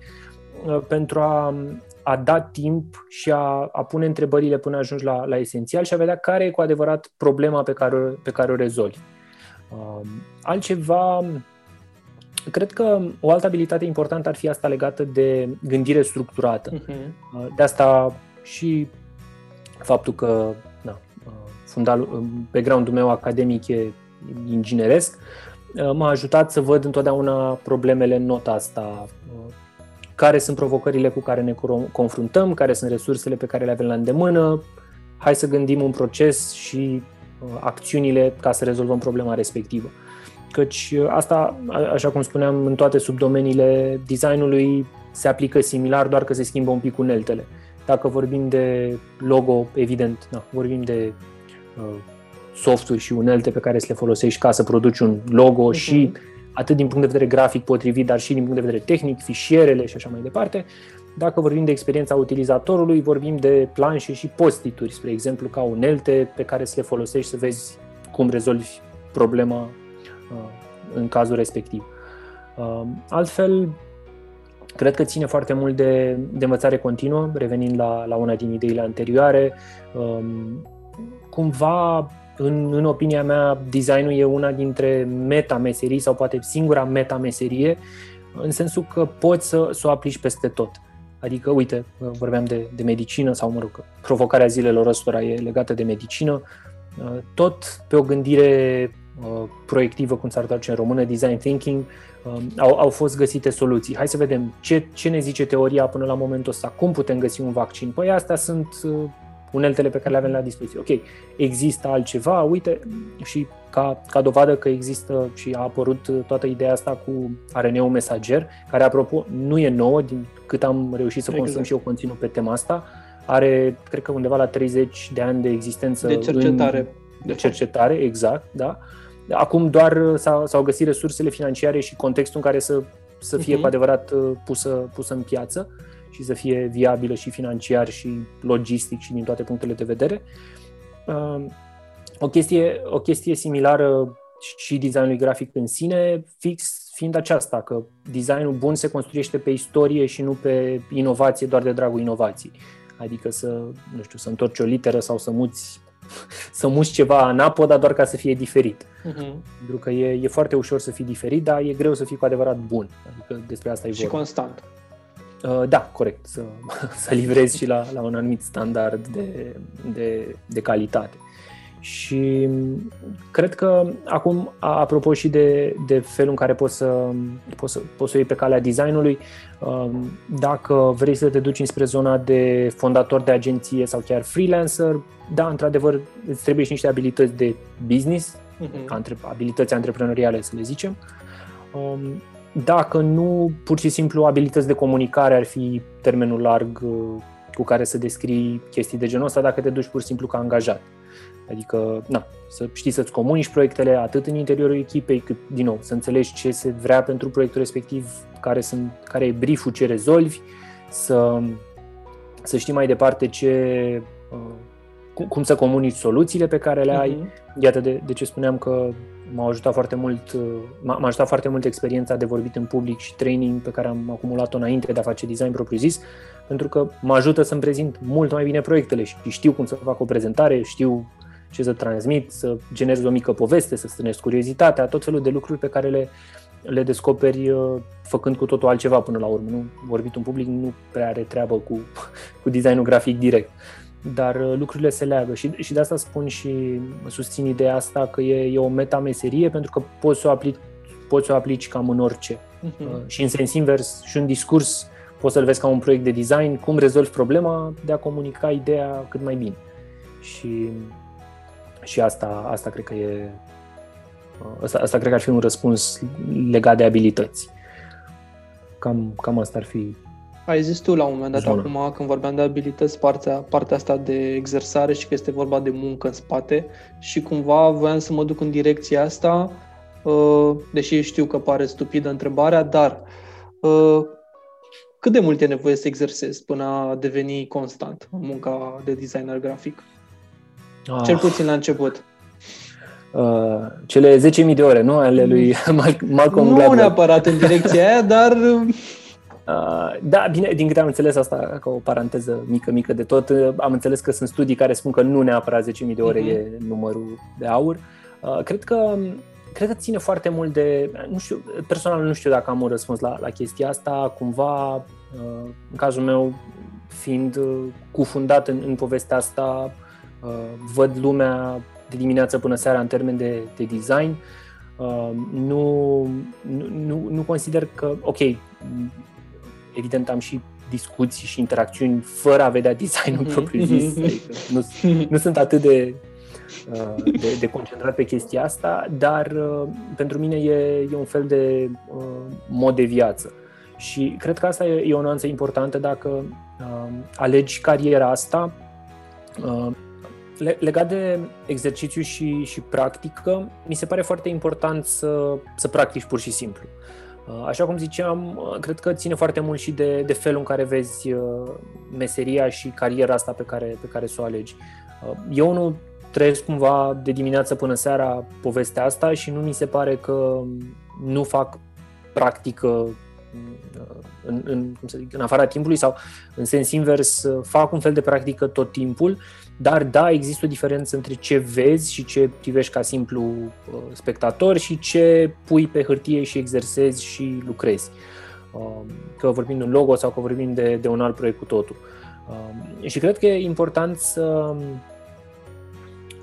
uh, pentru a, a da timp și a, a pune întrebările până ajungi la, la esențial și a vedea care e cu adevărat problema pe care, pe care o rezolvi. Um, altceva, cred că o altă abilitate importantă ar fi asta legată de gândire structurată. Uh-huh. De asta și faptul că fundal, background-ul meu academic e ingineresc, uh, m-a ajutat să văd întotdeauna problemele în nota asta, uh, care sunt provocările cu care ne confruntăm, care sunt resursele pe care le avem la îndemână, hai să gândim un proces și uh, acțiunile ca să rezolvăm problema respectivă. Căci asta, așa cum spuneam, în toate subdomeniile designului se aplică similar, doar că se schimbă un pic uneltele. Dacă vorbim de logo, evident, na, vorbim de Uh, softuri și unelte pe care să le folosești ca să produci un logo uh-huh. și atât din punct de vedere grafic potrivit, dar și din punct de vedere tehnic, fișierele și așa mai departe. Dacă vorbim de experiența utilizatorului, vorbim de planșe și postituri, spre exemplu, ca unelte pe care să le folosești să vezi cum rezolvi problema uh, în cazul respectiv. Uh, altfel, cred că ține foarte mult de, de învățare continuă, revenind la, la una din ideile anterioare. Um, cumva, în, în opinia mea, designul e una dintre meta-meserii sau poate singura meta-meserie, în sensul că poți să, să o aplici peste tot. Adică, uite, vorbeam de, de medicină sau, mă rog, provocarea zilelor ăstora e legată de medicină, tot pe o gândire uh, proiectivă, cum s-ar traduce în română, design thinking, um, au, au fost găsite soluții. Hai să vedem ce, ce ne zice teoria până la momentul ăsta, cum putem găsi un vaccin. Păi astea sunt uh, uneltele pe care le avem la dispoziție. Ok, există altceva, uite, și ca, ca dovadă că există și a apărut toată ideea asta cu RNA-ul mesager, care, apropo, nu e nouă, din cât am reușit să consum exact. și eu conținut pe tema asta, are, cred că undeva la 30 de ani de existență. De cercetare. În, de cercetare, exact, da. Acum doar s-au, s-au găsit resursele financiare și contextul în care să să fie uh-huh. cu adevărat pusă, pusă în piață și să fie viabilă și financiar și logistic și din toate punctele de vedere. O chestie, o chestie similară și designului grafic în sine, fix fiind aceasta, că designul bun se construiește pe istorie și nu pe inovație doar de dragul inovației. Adică să, nu știu, să întorci o literă sau să muți să muți ceva în apă, dar doar ca să fie diferit. Uh-huh. Pentru că e, e foarte ușor să fii diferit, dar e greu să fii cu adevărat bun. Adică despre asta e vorba. Și constant. Uh, da, corect. Să, să livrezi și la, la un anumit standard de, de, de calitate. Și cred că acum, apropo și de, de felul în care poți să, poți, să, poți să iei pe calea designului, um, dacă vrei să te duci înspre zona de fondator de agenție sau chiar freelancer, da, într-adevăr, îți trebuie și niște abilități de business, uh-huh. abilități antreprenoriale, să le zicem. Um, dacă nu, pur și simplu, abilități de comunicare ar fi termenul larg uh, cu care să descrii chestii de genul ăsta dacă te duci pur și simplu ca angajat. Adică, na, să știi să-ți comunici proiectele atât în interiorul echipei, cât, din nou, să înțelegi ce se vrea pentru proiectul respectiv, care, sunt, care e brieful, ce rezolvi, să, să știi mai departe ce, uh, cum să comunici soluțiile pe care le ai. Uh-huh. Iată de, de ce spuneam că m-a ajutat foarte mult, uh, m-a, m-a ajutat foarte mult experiența de vorbit în public și training pe care am acumulat-o înainte de a face design propriu-zis, pentru că mă ajută să-mi prezint mult mai bine proiectele și știu cum să fac o prezentare, știu ce să transmit, să generezi o mică poveste, să strânezi curiozitatea, tot felul de lucruri pe care le, le descoperi uh, făcând cu totul altceva până la urmă. Nu vorbit în public nu prea are treabă cu, cu designul grafic direct, dar uh, lucrurile se leagă și, și de asta spun și susțin ideea asta că e, e o metameserie pentru că poți să o aplici, poți să o aplici cam în orice. Uh-huh. Și în sens invers, și un discurs poți să-l vezi ca un proiect de design, cum rezolvi problema de a comunica ideea cât mai bine. Și și asta, asta cred că e asta, asta cred că ar fi un răspuns legat de abilități. Cam, cam asta ar fi ai zis tu la un moment dat zona. acum, când vorbeam de abilități, partea, partea asta de exersare și că este vorba de muncă în spate și cumva voiam să mă duc în direcția asta, uh, deși știu că pare stupidă întrebarea, dar uh, cât de mult e nevoie să exersezi până a deveni constant în munca de designer grafic? Oh. Cel puțin la început. Uh, cele 10.000 de ore, nu? Ale lui mm. Malcolm Nu Gladwell. neapărat în direcția aia, dar... Uh, da, bine, din câte am înțeles asta, ca o paranteză mică, mică de tot, uh, am înțeles că sunt studii care spun că nu neapărat 10.000 de ore uh-huh. e numărul de aur. Uh, cred că cred că ține foarte mult de, nu știu, personal nu știu dacă am un răspuns la, la chestia asta, cumva, uh, în cazul meu, fiind uh, cufundat în, în povestea asta, Uh, văd lumea de dimineață până seara în termen de, de design. Uh, nu, nu, nu consider că, ok, evident am și discuții și interacțiuni fără a vedea designul mm-hmm. propriu-zis. Adică nu, nu sunt atât de, uh, de, de concentrat pe chestia asta, dar pentru mine e, e un fel de mod de viață. Și cred că asta e, e o nuanță importantă dacă alegi cariera asta Legat de exercițiu și, și practică, mi se pare foarte important să, să practici pur și simplu. Uh, așa cum ziceam, uh, cred că ține foarte mult și de, de felul în care vezi uh, meseria și cariera asta pe care, pe care să o alegi. Eu nu trăiesc cumva de dimineață până seara povestea asta și nu mi se pare că nu fac practică în, în, cum să zic, în afara timpului sau în sens invers fac un fel de practică tot timpul dar da, există o diferență între ce vezi și ce privești ca simplu uh, spectator și ce pui pe hârtie și exersezi și lucrezi. Um, că vorbim de un logo sau că vorbim de, de un alt proiect cu totul. Um, și cred că e important să,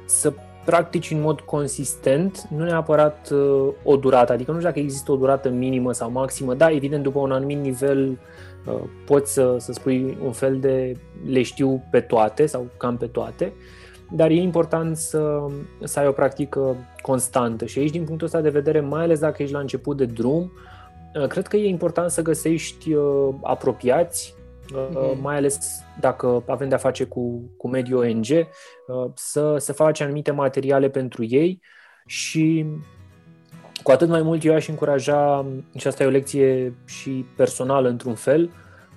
să practici în mod consistent, nu neapărat uh, o durată, adică nu știu dacă există o durată minimă sau maximă, da, evident după un anumit nivel Uh, poți să, să spui un fel de le știu pe toate sau cam pe toate, dar e important să, să ai o practică constantă. Și aici din punctul ăsta de vedere, mai ales dacă ești la început de drum, uh, cred că e important să găsești uh, apropiați, mm-hmm. mai ales dacă avem de-a face cu, cu mediul ONG, să, să faci anumite materiale pentru ei și cu atât mai mult eu aș încuraja, și asta e o lecție și personală într-un fel,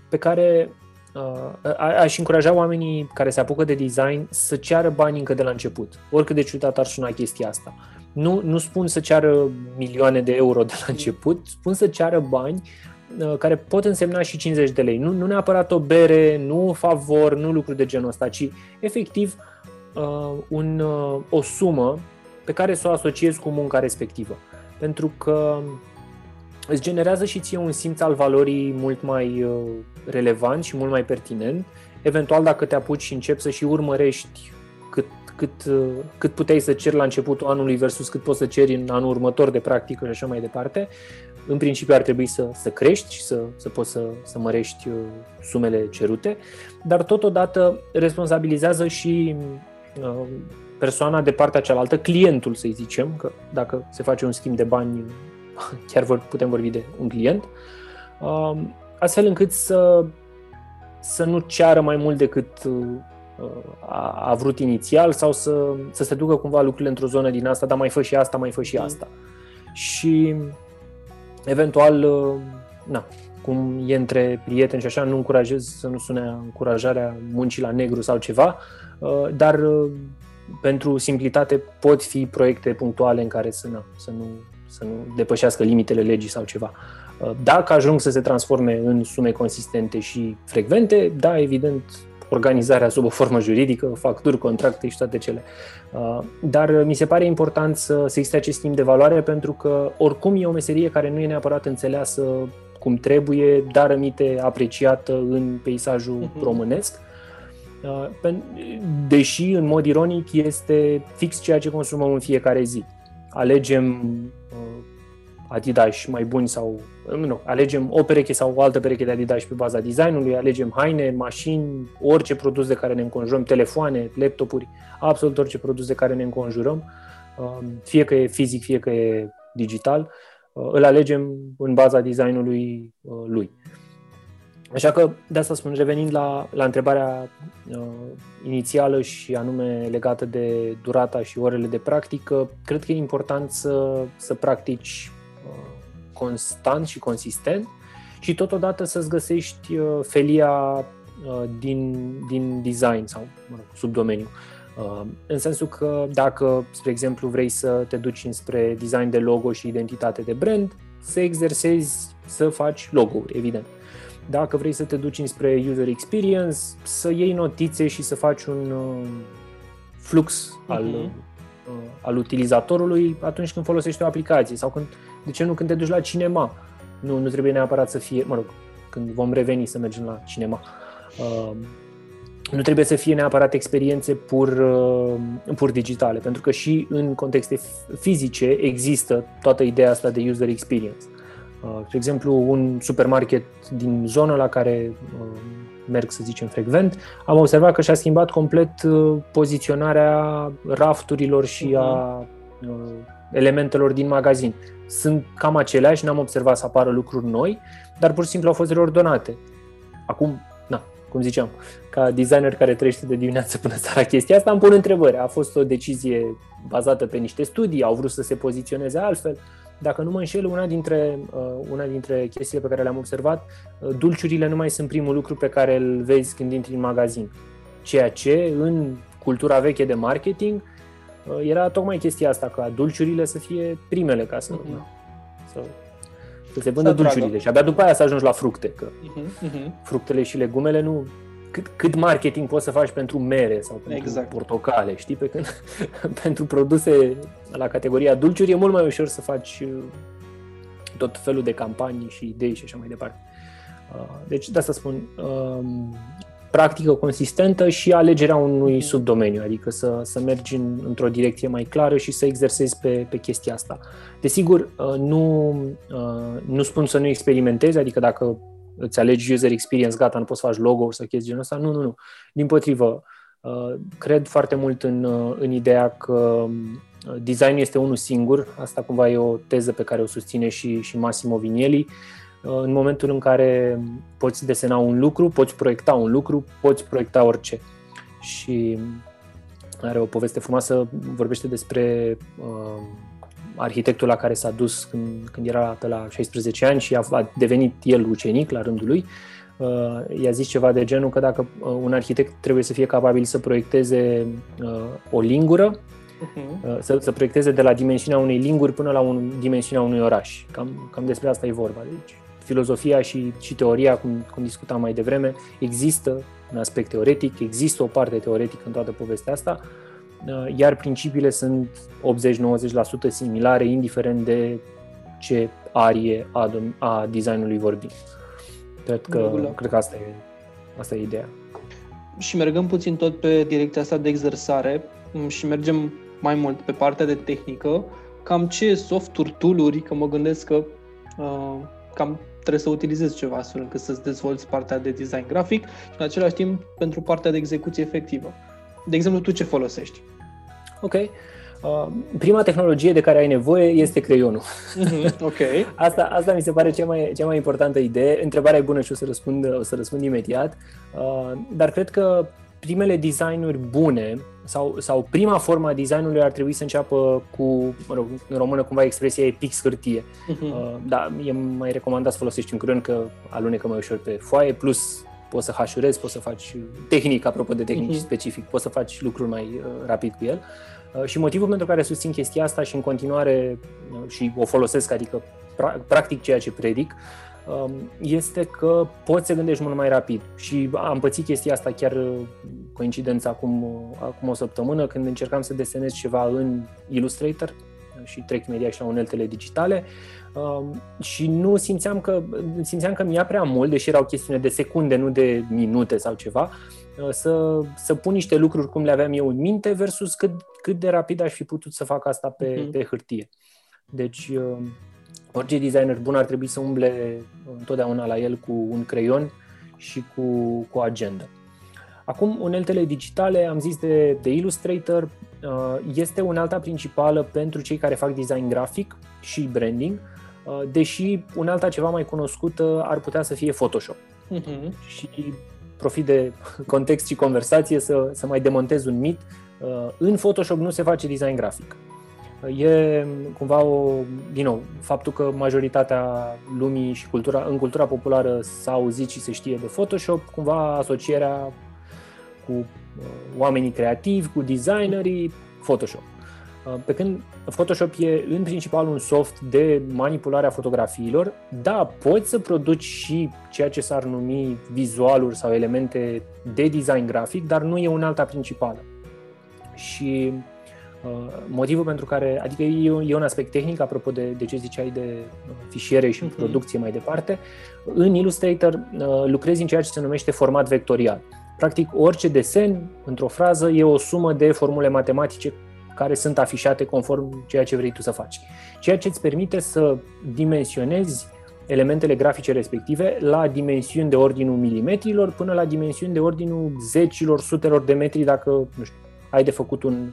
pe care uh, aș încuraja oamenii care se apucă de design să ceară bani încă de la început, oricât de ciudat ar suna chestia asta. Nu, nu spun să ceară milioane de euro de la început, spun să ceară bani uh, care pot însemna și 50 de lei. Nu, nu neapărat o bere, nu favor, nu lucruri de genul ăsta, ci efectiv uh, un, uh, o sumă pe care să o asociezi cu munca respectivă. Pentru că îți generează și ție un simț al valorii mult mai uh, relevant și mult mai pertinent. Eventual, dacă te apuci și începi să și urmărești cât, cât, uh, cât puteai să ceri la începutul anului versus cât poți să ceri în anul următor de practică și așa mai departe, în principiu ar trebui să, să crești și să, să poți să, să mărești uh, sumele cerute, dar totodată responsabilizează și persoana de partea cealaltă, clientul să zicem, că dacă se face un schimb de bani, chiar vor, putem vorbi de un client, um, astfel încât să, să nu ceară mai mult decât uh, a, a vrut inițial sau să, să se ducă cumva lucrurile într-o zonă din asta, dar mai fă și asta, mai fă și asta. Și eventual, uh, na, cum e între prieteni și așa, nu încurajez să nu sune încurajarea muncii la negru sau ceva, uh, dar pentru simplitate pot fi proiecte punctuale în care să, na, să, nu, să nu depășească limitele legii sau ceva. Uh, dacă ajung să se transforme în sume consistente și frecvente, da, evident, organizarea sub o formă juridică, facturi, contracte și toate cele. Uh, dar mi se pare important să, să existe acest timp de valoare pentru că oricum e o meserie care nu e neapărat înțeleasă cum trebuie, dar amite apreciată în peisajul uh-huh. românesc Uh, deși, în mod ironic, este fix ceea ce consumăm în fiecare zi. Alegem uh, Adidas mai buni sau, uh, nu, alegem o pereche sau o altă pereche de Adidas pe baza designului, alegem haine, mașini, orice produs de care ne înconjurăm, telefoane, laptopuri, absolut orice produs de care ne înconjurăm, fie că e fizic, fie că e digital, îl alegem în baza designului lui. Așa că, de asta spun, revenind la, la întrebarea uh, inițială și anume legată de durata și orele de practică, cred că e important să, să practici uh, constant și consistent și totodată să-ți găsești uh, felia uh, din, din design sau mă rog, subdomeniu. Uh, în sensul că dacă, spre exemplu, vrei să te duci spre design de logo și identitate de brand, să exersezi să faci logo-uri, evident. Dacă vrei să te duci înspre user experience, să iei notițe și să faci un uh, flux uh-huh. al, uh, al utilizatorului atunci când folosești o aplicație sau când, de ce nu când te duci la cinema. Nu, nu trebuie neapărat să fie, mă rog, când vom reveni să mergem la cinema. Uh, nu trebuie să fie neapărat experiențe pur, uh, pur digitale, pentru că și în contexte fizice există toată ideea asta de user experience. Uh, de exemplu, un supermarket din zonă la care uh, merg, să zicem, frecvent, am observat că și-a schimbat complet uh, poziționarea rafturilor și a elementelor din magazin. Sunt cam aceleași, n-am observat să apară lucruri noi, dar pur și simplu au fost reordonate. Acum, na, cum ziceam, ca designer care trăiește de dimineață până seara chestia asta, îmi pun întrebări. A fost o decizie bazată pe niște studii, au vrut să se poziționeze altfel, dacă nu mă înșel, una dintre, uh, una dintre chestiile pe care le-am observat, uh, dulciurile nu mai sunt primul lucru pe care îl vezi când intri în magazin. Ceea ce, în cultura veche de marketing, uh, era tocmai chestia asta, ca dulciurile să fie primele, ca să, uh-huh. să, să se vândă dulciurile și abia după aia să ajungi la fructe, că uh-huh. Uh-huh. fructele și legumele nu cât, cât marketing poți să faci pentru mere sau pentru exact. portocale, știi? Pe când pentru produse la categoria dulciuri e mult mai ușor să faci uh, tot felul de campanii și idei și așa mai departe. Uh, deci de asta spun, um, practică consistentă și alegerea unui subdomeniu, adică să, să mergi în, într-o direcție mai clară și să exersezi pe, pe chestia asta. Desigur, uh, nu, nu spun să nu experimentezi, adică dacă îți alegi user experience, gata, nu poți să faci logo sau chestii genul ăsta. Nu, nu, nu. Din potrivă, uh, cred foarte mult în, uh, în ideea că uh, designul este unul singur. Asta cumva e o teză pe care o susține și, și Massimo Vignelli. În momentul în care poți desena un lucru, poți proiecta un lucru, poți proiecta orice. Și are o poveste frumoasă, vorbește despre uh, arhitectul la care s-a dus când, când era pe la 16 ani și a, a devenit el ucenic la rândul lui, uh, i-a zis ceva de genul că dacă uh, un arhitect trebuie să fie capabil să proiecteze uh, o lingură, uh-huh. să, să proiecteze de la dimensiunea unei linguri până la un, dimensiunea unui oraș. Cam, cam despre asta e vorba. Deci, filozofia și, și teoria, cum, cum discutam mai devreme, există un aspect teoretic, există o parte teoretică în toată povestea asta, uh, iar principiile sunt 80-90% similare, indiferent de ce arie a, a designului vorbim. Cred că, cred că asta, e, asta e ideea. Și mergând puțin tot pe direcția asta de exersare mm, și mergem mai mult pe partea de tehnică, cam ce softuri, tool că mă gândesc că uh, cam trebuie să utilizezi ceva astfel încât să-ți dezvolți partea de design grafic și în același timp pentru partea de execuție efectivă. De exemplu, tu ce folosești? Ok. Uh, prima tehnologie de care ai nevoie este creionul. Mm-hmm, ok. asta, asta mi se pare cea mai, cea mai importantă idee. Întrebarea e bună și o să răspund, o să răspund imediat. Uh, dar cred că primele designuri bune sau, sau prima formă a designului ar trebui să înceapă cu, mă rog, în română cumva expresia e pix hârtie. Uh-huh. Uh, da, e mai recomandat să folosești un creion că alunecă mai ușor pe foaie, plus poți să hașurezi, poți să faci tehnic, apropo de tehnici uh-huh. specific, poți să faci lucruri mai uh, rapid cu el. Uh, și motivul pentru care susțin chestia asta și în continuare uh, și o folosesc, adică pra- practic ceea ce predic, Um, este că poți să gândești mult mai rapid. Și am pățit chestia asta chiar uh, coincidență acum, uh, acum o săptămână când încercam să desenez ceva în Illustrator uh, și trec imediat și la uneltele digitale um, și nu simțeam că, simțeam că mi-a prea mult, deși erau chestiune de secunde, nu de minute sau ceva, să, să pun niște lucruri cum le aveam eu în minte versus cât, cât de rapid aș fi putut să fac asta pe, uh-huh. pe hârtie. Deci orice designer bun ar trebui să umble întotdeauna la el cu un creion și cu, cu agenda. Acum, uneltele digitale, am zis de, de Illustrator, uh, este unealta principală pentru cei care fac design grafic și branding, uh, deși unealta ceva mai cunoscută ar putea să fie Photoshop. Uh-huh. Și profit de context și conversație să, să mai demontez un mit. Uh, în Photoshop nu se face design grafic e cumva o, din nou, faptul că majoritatea lumii și cultura, în cultura populară s-a auzit și se știe de Photoshop, cumva asocierea cu uh, oamenii creativi, cu designerii, Photoshop. Uh, pe când Photoshop e în principal un soft de manipulare a fotografiilor, da, poți să produci și ceea ce s-ar numi vizualuri sau elemente de design grafic, dar nu e un alta principală. Și Uh, motivul pentru care, adică e un, e un aspect tehnic, apropo de, de ce ziceai de uh, fișiere și uh-huh. producție mai departe, în Illustrator uh, lucrezi în ceea ce se numește format vectorial. Practic, orice desen, într-o frază, e o sumă de formule matematice care sunt afișate conform ceea ce vrei tu să faci. Ceea ce îți permite să dimensionezi elementele grafice respective la dimensiuni de ordinul milimetrilor până la dimensiuni de ordinul zecilor, sutelor de metri dacă, nu știu, ai de făcut un,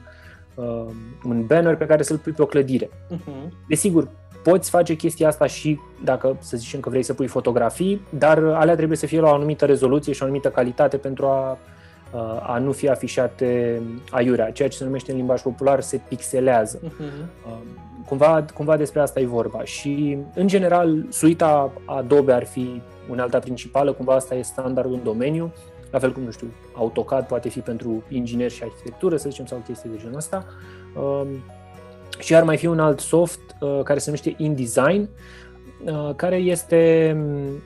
uh, un banner pe care să-l pui pe o clădire. Uh-huh. Desigur, poți face chestia asta și dacă, să zicem că vrei să pui fotografii, dar alea trebuie să fie la o anumită rezoluție și o anumită calitate pentru a, uh, a nu fi afișate aiurea. Ceea ce se numește în limbaj popular se pixelează. Uh-huh. Cumva, cumva despre asta e vorba. Și, în general, suita Adobe ar fi unealta principală, cumva asta e standardul în domeniu la fel cum, nu știu, AutoCAD poate fi pentru ingineri și arhitectură, să zicem, sau chestii de genul ăsta. Um, și ar mai fi un alt soft uh, care se numește InDesign, uh, care este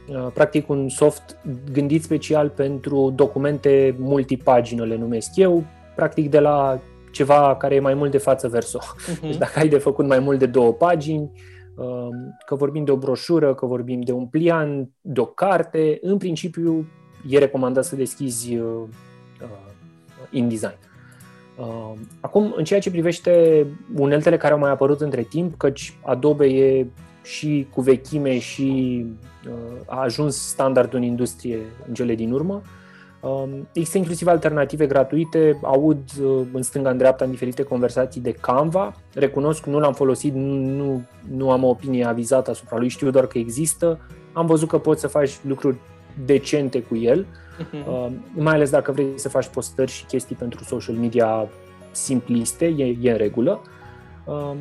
uh, practic un soft gândit special pentru documente multipagină, le numesc eu, practic de la ceva care e mai mult de față verso. Uh-huh. Deci dacă ai de făcut mai mult de două pagini, um, că vorbim de o broșură, că vorbim de un pliant, de o carte, în principiu e recomandat să deschizi uh, uh, InDesign. Uh, acum, în ceea ce privește uneltele care au mai apărut între timp, căci Adobe e și cu vechime și a ajuns standard în industrie în cele din urmă, Există inclusiv alternative gratuite, aud în stânga, în dreapta, în diferite conversații de Canva. Recunosc, nu l-am folosit, nu, nu am o opinie avizată asupra lui, știu doar că există. Am văzut că poți să faci lucruri decente cu el, uh-huh. uh, mai ales dacă vrei să faci postări și chestii pentru social media simpliste, e, e în regulă. Uh,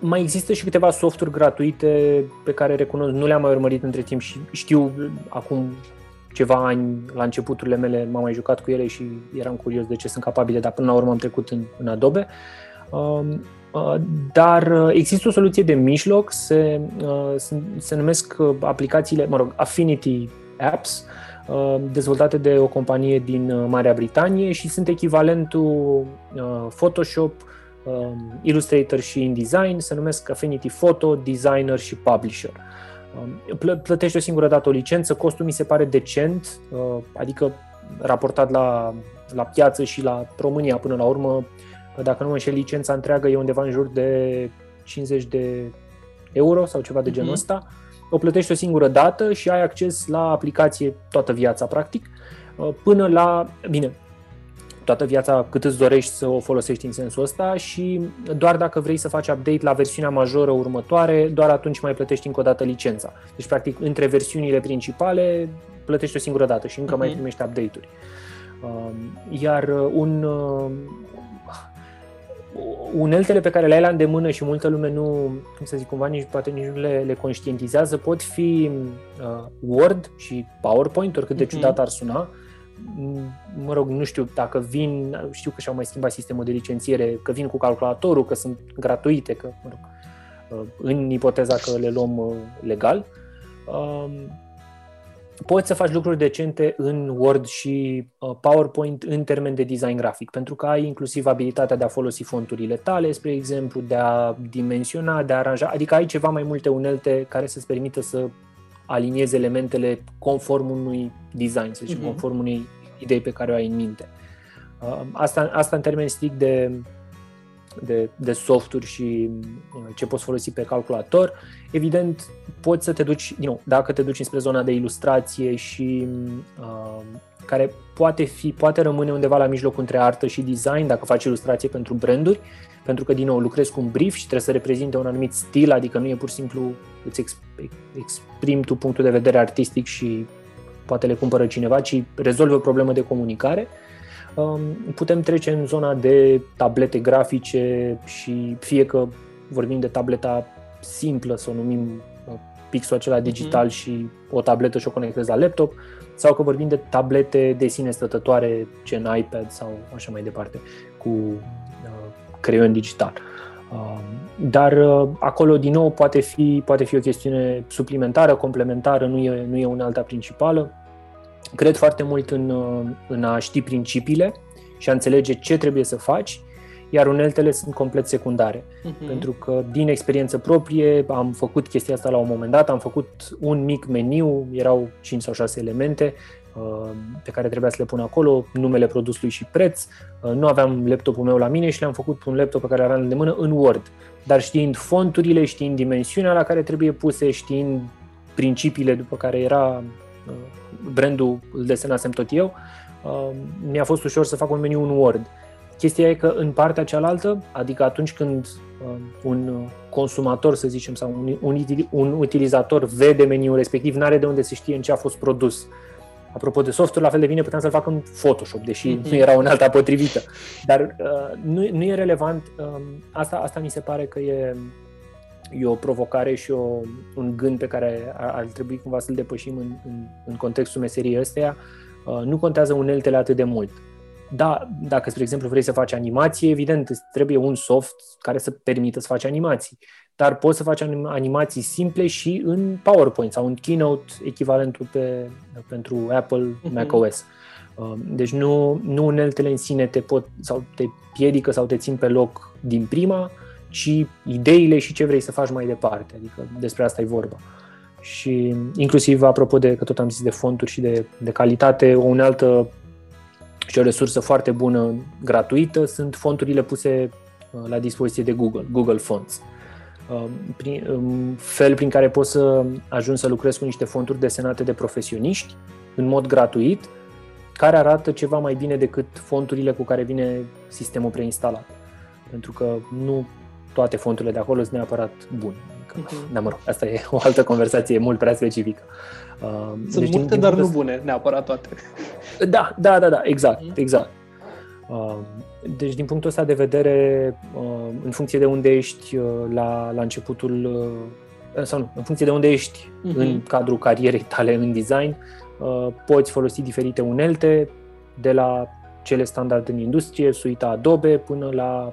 mai există și câteva softuri gratuite pe care recunosc, nu le-am mai urmărit între timp și știu acum ceva ani, la începuturile mele, m-am mai jucat cu ele și eram curios de ce sunt capabile, dar până la urmă am trecut în, în Adobe. Um, uh, dar există o soluție de mijloc, se, uh, se, se numesc aplicațiile, mă rog, Affinity Apps, uh, dezvoltate de o companie din Marea Britanie și sunt echivalentul Photoshop, um, Illustrator și InDesign, se numesc Affinity Photo, Designer și Publisher. Um, plătești o singură dată o licență, costul mi se pare decent, uh, adică raportat la, la piață și la România până la urmă, dacă nu mă înșel, licența întreagă e undeva în jur de 50 de euro sau ceva de genul mhm. ăsta. O plătești o singură dată și ai acces la aplicație toată viața, practic, uh, până la, bine, toată viața cât îți dorești să o folosești în sensul ăsta și doar dacă vrei să faci update la versiunea majoră următoare, doar atunci mai plătești încă o dată licența. Deci, practic, între versiunile principale plătești o singură dată și încă uh-huh. mai mhm. primești update-uri. Um, iar un, uh, uneltele pe care le ai la îndemână și multă lume nu, cum să zic, cumva nici, poate nici nu le, le conștientizează, pot fi uh, Word și PowerPoint, oricât de uh-huh. ciudat ar suna, mă rog, nu știu dacă vin, știu că și-au mai schimbat sistemul de licențiere, că vin cu calculatorul, că sunt gratuite, că, mă rog, uh, în ipoteza că le luăm uh, legal. Um, poți să faci lucruri decente în Word și uh, PowerPoint în termen de design grafic, pentru că ai inclusiv abilitatea de a folosi fonturile tale, spre exemplu, de a dimensiona, de a aranja, adică ai ceva mai multe unelte care să-ți permită să aliniezi elementele conform unui design, să zicem, uh-huh. conform unei idei pe care o ai în minte. Uh, asta, asta în termeni strict de, de, de softuri și uh, ce poți folosi pe calculator. Evident, poți să te duci, din nou, dacă te duci spre zona de ilustrație și uh, care poate fi, poate rămâne undeva la mijloc între artă și design, dacă faci ilustrație pentru branduri, pentru că, din nou, lucrezi cu un brief și trebuie să reprezinte un anumit stil, adică nu e pur și simplu îți exprimi tu punctul de vedere artistic și poate le cumpără cineva, ci rezolvi o problemă de comunicare. Um, putem trece în zona de tablete grafice și fie că vorbim de tableta simplă, să o numim uh, pixul acela mhm. digital mm-hmm. și o tabletă și o conectezi la laptop, sau că vorbim de tablete de sine stătătoare, gen iPad sau așa mai departe, cu creion digital. Um, dar uh, acolo, din nou, poate fi, poate fi o chestiune suplimentară, complementară, nu e, nu e una alta principală. Cred foarte mult în, uh, în a ști principiile și a înțelege ce trebuie să faci, iar uneltele sunt complet secundare. Uh-huh. Pentru că, din experiență proprie, am făcut chestia asta la un moment dat, am făcut un mic meniu, erau 5 sau 6 elemente, Uh, pe care trebuia să le pun acolo, numele produsului și preț. Uh, nu aveam laptopul meu la mine și le-am făcut un laptop pe care aveam de mână în Word. Dar știind fonturile, știind dimensiunea la care trebuie puse, știind principiile după care era uh, brandul, îl desenasem tot eu, mi-a fost ușor să fac un meniu în Word. Chestia e că în partea cealaltă, adică atunci când un consumator, să zicem, sau un, un, un utilizator vede meniul respectiv, nu are de unde să știe în ce a fost produs. Apropo de software, la fel de bine puteam să-l fac în Photoshop, deși mm-hmm. nu era un alta potrivită. Dar uh, nu, nu e relevant. Um, asta, asta mi se pare că e, e o provocare și o, un gând pe care ar, ar trebui cumva să-l depășim în, în, în contextul meseriei ăsteia. Uh, nu contează uneltele atât de mult. Da, dacă, spre exemplu, vrei să faci animație, evident, îți trebuie un soft care să permită să faci animații dar poți să faci animații simple și în PowerPoint sau în Keynote, echivalentul pe, pentru Apple uh-huh. macOS. Um, deci nu, nu uneltele în sine te pot sau te piedică sau te țin pe loc din prima, ci ideile și ce vrei să faci mai departe. Adică despre asta e vorba. Și inclusiv apropo de, că tot am zis de fonturi și de, de calitate, o unealtă și o resursă foarte bună gratuită sunt fonturile puse uh, la dispoziție de Google, Google Fonts. Uh, Um, prin, um, fel prin care poți să ajungi să lucrezi cu niște fonturi desenate de profesioniști în mod gratuit, care arată ceva mai bine decât fonturile cu care vine sistemul preinstalat. Pentru că nu toate fonturile de acolo sunt neapărat bune. Adică, uh-huh. Da, mă rog, asta e o altă conversație mult prea specifică. Uh, sunt deci, multe, din, dar din nu bune, neapărat toate. Da, da, da, da, exact, uh-huh. exact. Deci, din punctul ăsta de vedere, în funcție de unde ești la, la începutul, sau nu, în funcție de unde ești uh-huh. în cadrul carierei tale în design, poți folosi diferite unelte, de la cele standard în industrie, suita Adobe, până la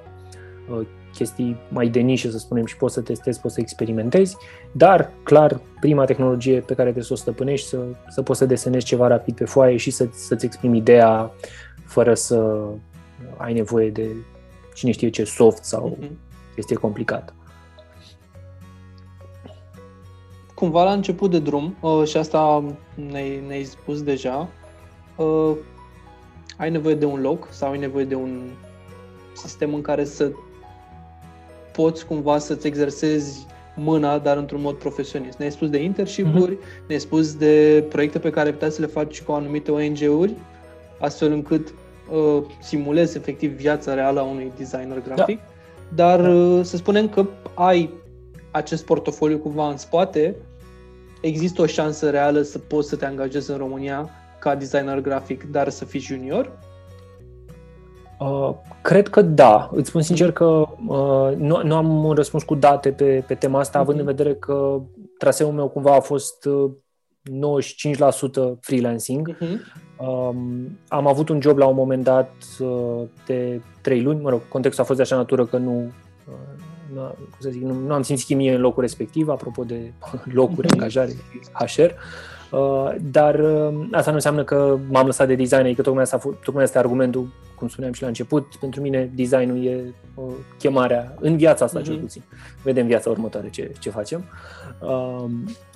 chestii mai de nișă, să spunem, și poți să testezi, poți să experimentezi, dar, clar, prima tehnologie pe care trebuie să o stăpânești, să, să poți să desenezi ceva rapid pe foaie și să, să-ți exprimi ideea fără să ai nevoie de cine știe ce soft sau mm-hmm. chestie complicată. Cumva la început de drum, uh, și asta ne-ai, ne-ai spus deja, uh, ai nevoie de un loc sau ai nevoie de un sistem în care să poți cumva să-ți exersezi mâna, dar într-un mod profesionist. Ne-ai spus de internship-uri, mm-hmm. ne-ai spus de proiecte pe care puteai să le faci cu anumite ONG-uri, astfel încât uh, simulezi efectiv viața reală a unui designer grafic, da. dar da. Uh, să spunem că ai acest portofoliu cumva în spate, există o șansă reală să poți să te angajezi în România ca designer grafic, dar să fii junior? Uh, cred că da. Îți spun sincer că uh, nu, nu am un răspuns cu date pe, pe tema asta, mm-hmm. având în mhm. vedere că traseul meu cumva a fost uh, 95% freelancing. Mm-hmm. Um, am avut un job la un moment dat uh, de 3 luni, mă rog, contextul a fost de așa natură că nu, uh, nu, cum să zic, nu, nu am simțit chimie în locul respectiv, apropo de locuri, mm-hmm. angajare, HR. Uh, dar uh, asta nu înseamnă că m-am lăsat de design, adică tocmai asta, tocmai asta e argumentul, cum spuneam și la început, pentru mine designul e uh, chemarea în viața asta mm-hmm. cel puțin. Vedem viața următoare ce, ce facem. Uh,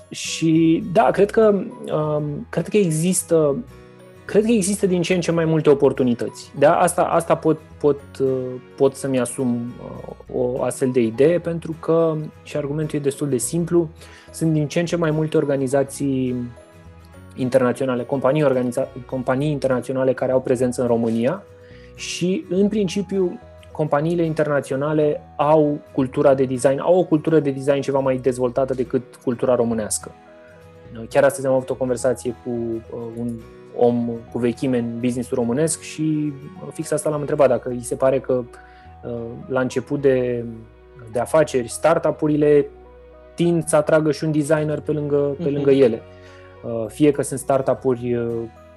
și da, cred că, uh, cred că există cred că există din ce în ce mai multe oportunități. De asta, asta pot, pot, uh, pot să-mi asum uh, o astfel de idee pentru că, și argumentul e destul de simplu, sunt din ce în ce mai multe organizații internaționale, companii, organiza- companii internaționale care au prezență în România și, în principiu, companiile internaționale au cultura de design, au o cultură de design ceva mai dezvoltată decât cultura românească. Chiar astăzi am avut o conversație cu uh, un om cu vechime în businessul românesc și fix asta l-am întrebat, dacă îi se pare că uh, la început de, de afaceri, startup-urile tind să atragă și un designer pe lângă, pe mhm. lângă ele. Uh, fie că sunt startup-uri uh,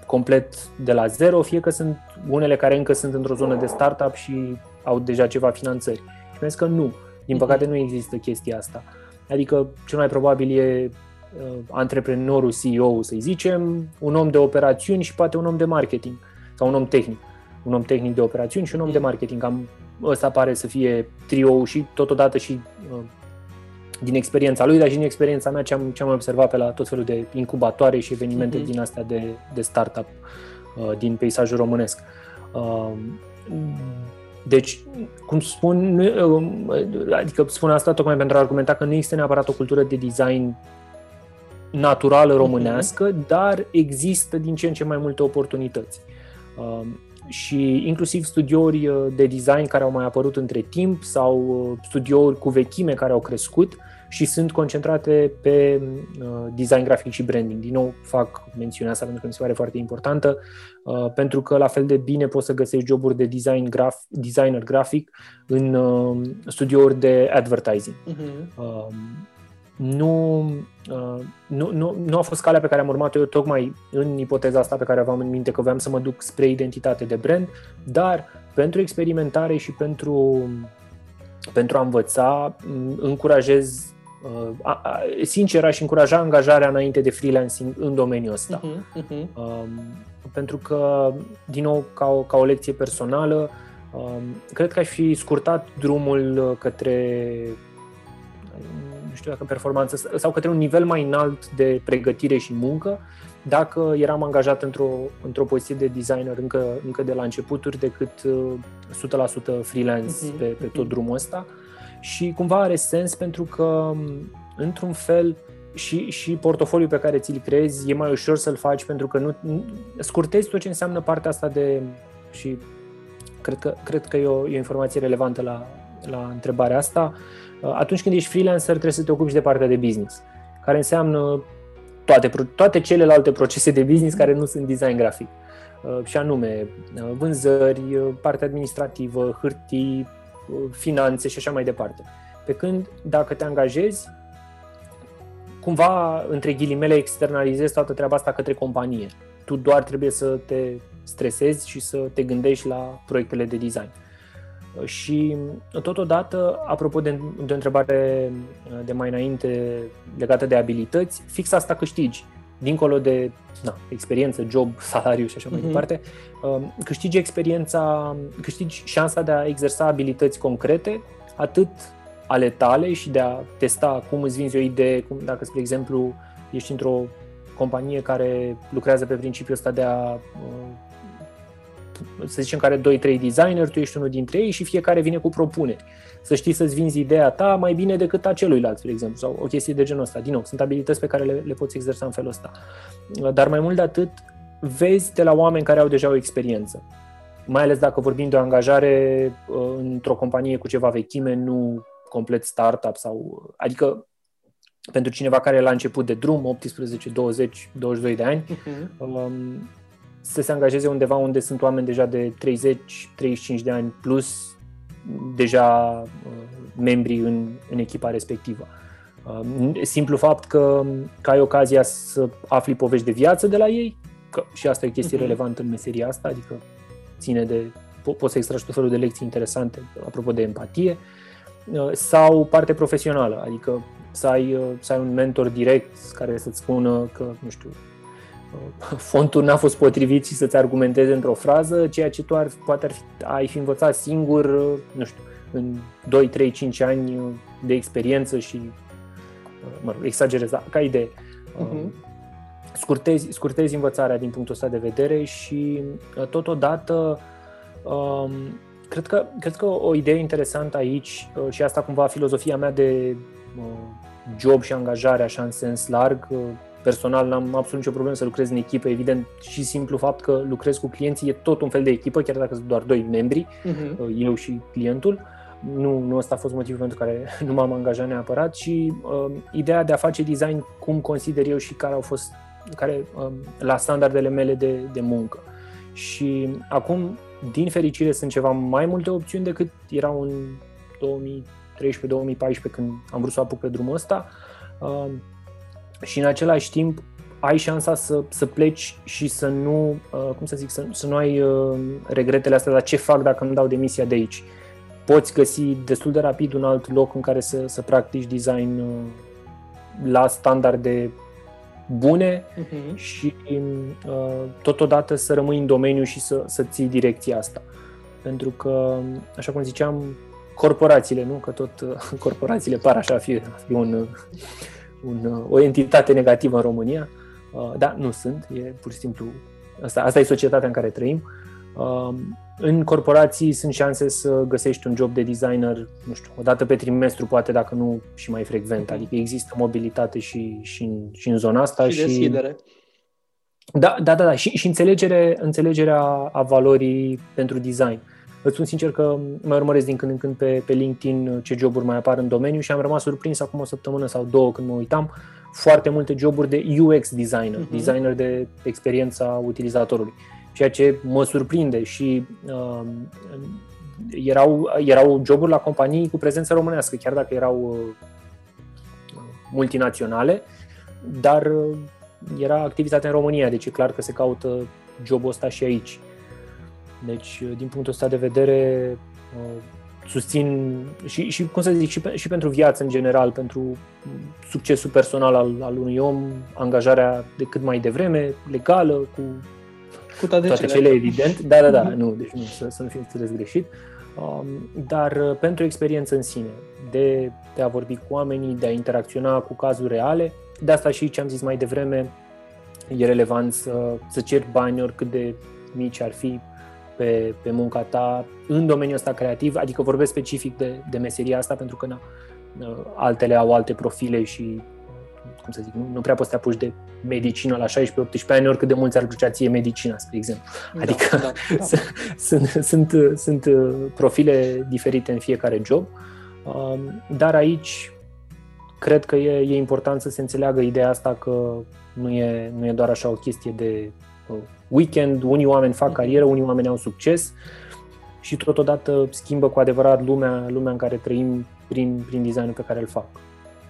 complet de la zero, fie că sunt unele care încă sunt într-o zonă de startup și au deja ceva finanțări. Și mi că nu. Din mhm. păcate nu există chestia asta. Adică cel mai probabil e uh, antreprenorul, CEO, să zicem, un om de operațiuni și poate un om de marketing sau un om tehnic. Un om tehnic de operațiuni și un om de mhm. marketing. Cam ăsta pare să fie trio și totodată și uh, din experiența lui, dar și din experiența mea ce am, ce am observat pe la tot felul de incubatoare și evenimente mm-hmm. din astea de, de startup uh, din peisajul românesc. Uh, deci, cum spun, uh, adică spun asta tocmai pentru a argumenta că nu există neapărat o cultură de design naturală românească, mm-hmm. dar există din ce în ce mai multe oportunități. Uh, și inclusiv studiouri uh, de design care au mai apărut între timp sau uh, studiouri cu vechime care au crescut și sunt concentrate pe uh, design grafic și branding. Din nou fac mențiunea asta pentru că mi se pare foarte importantă, pentru că la fel de bine poți să găsești joburi de design graf, designer grafic în studiouri de advertising. Uh-huh nu, uh, nu, nu, nu a fost calea pe care am urmat-o eu tocmai în ipoteza asta pe care aveam în minte, că voiam să mă duc spre identitate de brand, dar pentru experimentare și pentru, pentru a învăța, încurajez, uh, a, a, sincer, aș încuraja angajarea înainte de freelancing în domeniul ăsta. Uh-huh, uh-huh. Um, pentru că, din nou, ca o, ca o lecție personală, um, cred că aș fi scurtat drumul către nu știu dacă performanță, sau către un nivel mai înalt de pregătire și muncă, dacă eram angajat într-o, într-o poziție de designer încă, încă de la începuturi decât 100% uh, freelance uh-huh. pe, pe tot mhm. drumul ăsta. Și cumva are sens pentru că, într-un fel, și, și portofoliul pe care ți-l creezi e mai ușor să-l faci pentru că nu, scurtezi tot ce înseamnă partea asta de și cred că, cred că e o, e o informație relevantă la, la întrebarea asta. Uh, atunci când ești freelancer trebuie să te ocupi de partea de business, care înseamnă toate, toate celelalte procese de business care nu sunt design grafic. Uh, și anume uh, vânzări, uh, partea administrativă, hârtii, finanțe și așa mai departe. Pe când dacă te angajezi, cumva, între ghilimele, externalizezi toată treaba asta către companie. Tu doar trebuie să te stresezi și să te gândești la proiectele de design. Și totodată, apropo de, de o întrebare de mai înainte legată de abilități, fix asta câștigi dincolo de na, experiență, job, salariu și așa mai uh-huh. departe, um, câștigi experiența, câștigi șansa de a exersa abilități concrete, atât ale tale și de a testa cum îți vinzi o idee, cum dacă, spre exemplu, ești într-o companie care lucrează pe principiul ăsta de a uh, să zicem care 2-3 designer, tu ești unul dintre ei și fiecare vine cu propuneri să știi să-ți vinzi ideea ta mai bine decât a celuilalt, de exemplu, sau o chestie de genul ăsta. Din nou, sunt abilități pe care le, le poți exersa în felul ăsta. Dar mai mult de atât, vezi de la oameni care au deja o experiență. Mai ales dacă vorbim de o angajare uh, într-o companie cu ceva vechime, nu complet startup sau... Adică pentru cineva care e la început de drum, 18, 20, 22 de ani, uh-huh. um, să se angajeze undeva unde sunt oameni deja de 30, 35 de ani plus, deja uh, membri în, în echipa respectivă. Uh, simplu fapt că, că ai ocazia să afli povești de viață de la ei, că și asta e o chestie uh-huh. relevantă în meseria asta, adică ține de, po- poți să extragi tot felul de lecții interesante, apropo de empatie, uh, sau parte profesională, adică să ai, să ai un mentor direct care să-ți spună că, nu știu, fontul n-a fost potrivit și să-ți argumenteze într-o frază, ceea ce tu ar, poate ar fi, ai fi învățat singur, nu știu, în 2, 3, 5 ani de experiență și, mă rog, exagerez, ca idee. Uh-huh. Scurtezi, scurtezi învățarea din punctul ăsta de vedere și uh, totodată um, cred că, cred că o idee interesantă aici uh, și asta cumva filozofia mea de uh, job și angajare așa în sens larg personal n-am absolut nicio problemă să lucrez în echipă, evident și simplu fapt că lucrez cu clienții e tot un fel de echipă, chiar dacă sunt doar doi membri, uh-huh. eu și clientul. Nu, nu ăsta a fost motivul pentru care nu m-am angajat neapărat și uh, ideea de a face design cum consider eu și care au fost care uh, la standardele mele de, de muncă. Și acum, din fericire, sunt ceva mai multe opțiuni decât erau în 2013-2014 când am vrut să apuc pe drumul ăsta. Uh, și în același timp ai șansa să, să pleci și să nu, uh, cum să zic, să, să nu ai uh, regretele astea, dar ce fac dacă îmi dau demisia de aici? Poți găsi destul de rapid un alt loc în care să, să practici design uh, la standarde bune uh-huh. și uh, totodată să rămâi în domeniu și să, să ții direcția asta. Pentru că, așa cum ziceam, corporațiile, nu? Că tot uh, corporațiile par așa a fi, a fi un, un, o entitate negativă în România, uh, dar nu sunt, e pur și simplu, asta, asta e societatea în care trăim. Uh, în corporații sunt șanse să găsești un job de designer, nu știu, o dată pe trimestru, poate dacă nu și mai frecvent, mhm. adică există mobilitate și, și, în, și în zona asta. Și, și deschidere. Da, da, da, da. Și, și înțelegere, înțelegerea a valorii pentru design. Îți spun sincer că mai urmăresc din când în când pe, pe LinkedIn ce joburi mai apar în domeniu și am rămas surprins acum o săptămână sau două când mă uitam foarte multe joburi de UX designer, uh-huh. designer de experiența utilizatorului. Ceea ce mă surprinde și uh, erau, erau joburi la companii cu prezență românească, chiar dacă erau uh, multinaționale, dar uh, era activitate în România, deci e clar că se caută jobul ăsta și aici. Deci, uh, din punctul ăsta de vedere, uh, susțin și, și cum să zic, și, pe, și pentru viață în general, pentru succesul personal al, al unui om, angajarea de cât mai devreme, legală, cu, cu toate, toate cele, evident. Da, da, da, nu, deci nu, să, să nu fie înțeles greșit. Um, dar uh, pentru experiență în sine, de, de a vorbi cu oamenii, de a interacționa cu cazuri reale, de asta și ce am zis mai devreme, e relevant să, să ceri bani oricât de mici ar fi pe, pe munca ta în domeniul ăsta creativ, adică vorbesc specific de, de meseria asta pentru că na, altele au alte profile și cum să zic, nu, nu prea poți să te apuci de medicină la 16-18 ani, oricât de mulți ar plăcea ție medicina, spre exemplu. Da, adică da, da. sunt, sunt, sunt profile diferite în fiecare job, um, dar aici cred că e, e important să se înțeleagă ideea asta că nu e, nu e doar așa o chestie de uh, weekend, unii oameni fac mhm. carieră, unii oameni au succes și totodată schimbă cu adevărat lumea, lumea în care trăim prin, prin designul pe care îl fac.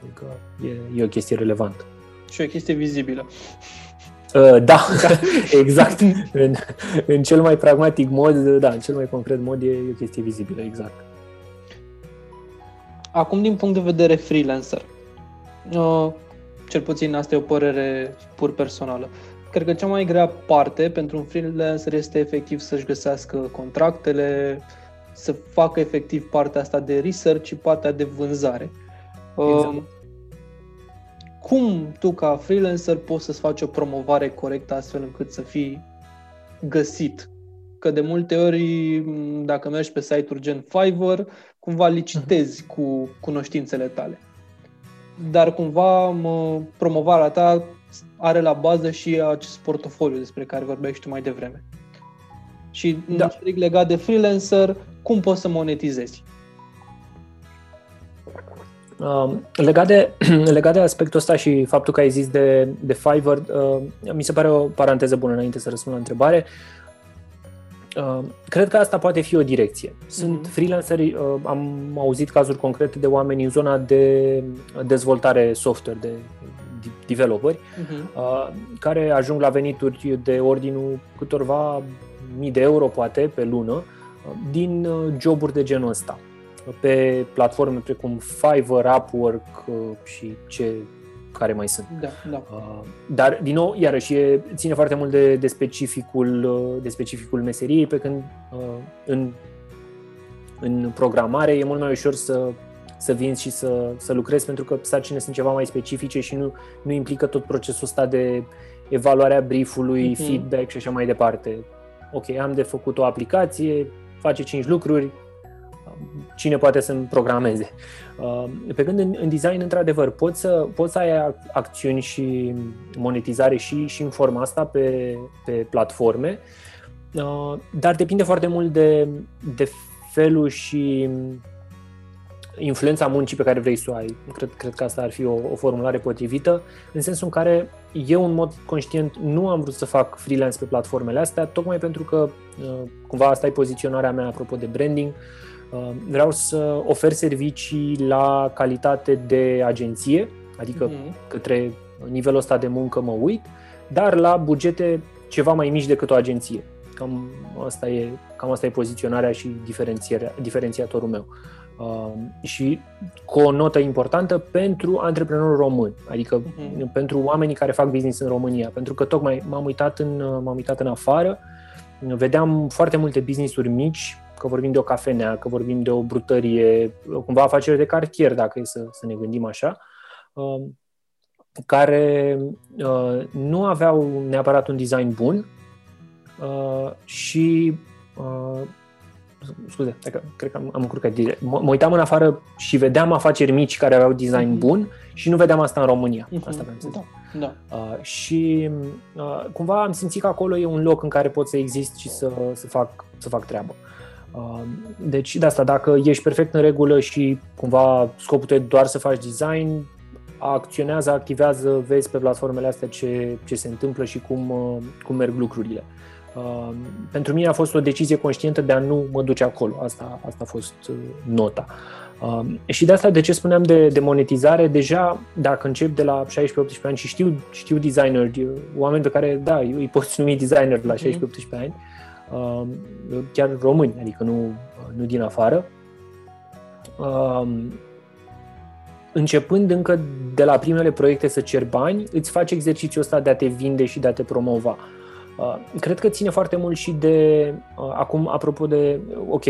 Adică e, e o chestie relevantă. Și o chestie vizibilă. Uh, da, exact. în, în cel mai pragmatic mod, da, în cel mai concret mod e, e o chestie vizibilă, exact. Acum, din punct de vedere freelancer, uh, cel puțin asta e o părere pur personală. Cred că cea mai grea parte pentru un freelancer este efectiv să-și găsească contractele, să facă efectiv partea asta de research și partea de vânzare. Exact. Uh, cum tu ca freelancer poți să-ți faci o promovare corectă astfel încât să fii găsit? Că de multe ori, dacă mergi pe site-uri gen Fiverr, cumva licitezi uh-huh. cu cunoștințele tale. Dar cumva mă, promovarea ta are la bază și acest portofoliu despre care vorbeai tu mai devreme. Și da. strict legat de freelancer, cum poți să monetizezi? Uh, legat, de, legat de aspectul ăsta și faptul că ai zis de, de Fiverr, uh, mi se pare o paranteză bună înainte să răspund la întrebare. Uh, cred că asta poate fi o direcție. Sunt uh-huh. freelanceri, uh, am auzit cazuri concrete de oameni în zona de dezvoltare software, de developeri, uh-huh. uh, care ajung la venituri de ordinul câtorva mii de euro, poate, pe lună, uh, din uh, joburi de genul ăsta pe platforme precum Fiverr, Upwork uh, și ce care mai sunt. Da, da. Uh, dar, din nou, iarăși, e, ține foarte mult de, de, specificul, uh, de specificul meseriei, pe când în, în programare e mult mai ușor să, să vinzi și să, să lucrezi, pentru că sarcine sunt ceva mai specifice și nu, nu implică tot procesul ăsta de evaluarea briefului, mm-hmm. feedback și așa mai departe. Ok, am de făcut o aplicație, face 5 lucruri, cine poate să-mi programeze. Uh, pe când în, în design, într-adevăr, poți să, poți să ai acțiuni și monetizare și, și în forma asta pe, pe platforme, uh, dar depinde foarte mult de, de felul și influența muncii pe care vrei să o ai. Cred, cred că asta ar fi o, o formulare potrivită, în sensul în care eu, în mod conștient, nu am vrut să fac freelance pe platformele astea, tocmai pentru că, uh, cumva, asta e poziționarea mea apropo de branding, uh, Uh, vreau să ofer servicii la calitate de agenție, adică mm-hmm. către nivelul ăsta de muncă mă uit, dar la bugete ceva mai mici decât o agenție. Cam asta e, cam asta e poziționarea și diferențiatorul meu. Uh, și cu o notă importantă pentru antreprenorul român, adică uh-huh. pentru oamenii care fac business în România, pentru că tocmai m-am uitat în, m-am uitat în afară, vedeam foarte multe business-uri mici că vorbim de o cafenea, că vorbim de o brutărie, cumva afacere de cartier, dacă e să, să ne gândim așa, um, care uh, nu aveau neapărat un design bun uh, și uh, scuze, dacă, cred că am, am încurcat direct. Mă, mă uitam în afară și vedeam afaceri mici care aveau design mm-hmm. bun și nu vedeam asta în România. Mm-hmm. Asta vreau să zic. Da, da. Uh, și uh, cumva am simțit că acolo e un loc în care pot să exist și să, să, fac, să fac treabă. Deci, de asta, dacă ești perfect în regulă și cumva scopul tău doar să faci design, acționează, activează, vezi pe platformele astea ce, ce se întâmplă și cum, cum merg lucrurile. Pentru mine a fost o decizie conștientă de a nu mă duce acolo. Asta, asta a fost uh, nota. Și de asta, de ce spuneam de, de monetizare, deja dacă încep de la 16-18 ani și știu, știu designer, oameni pe care, da, îi poți numi designer la 16-18 ani, Um, chiar români, adică nu, nu din afară. Um, începând încă de la primele proiecte să cer bani, îți faci exercițiul ăsta de a te vinde și de a te promova. Uh, cred că ține foarte mult și de, uh, acum, apropo de, ok,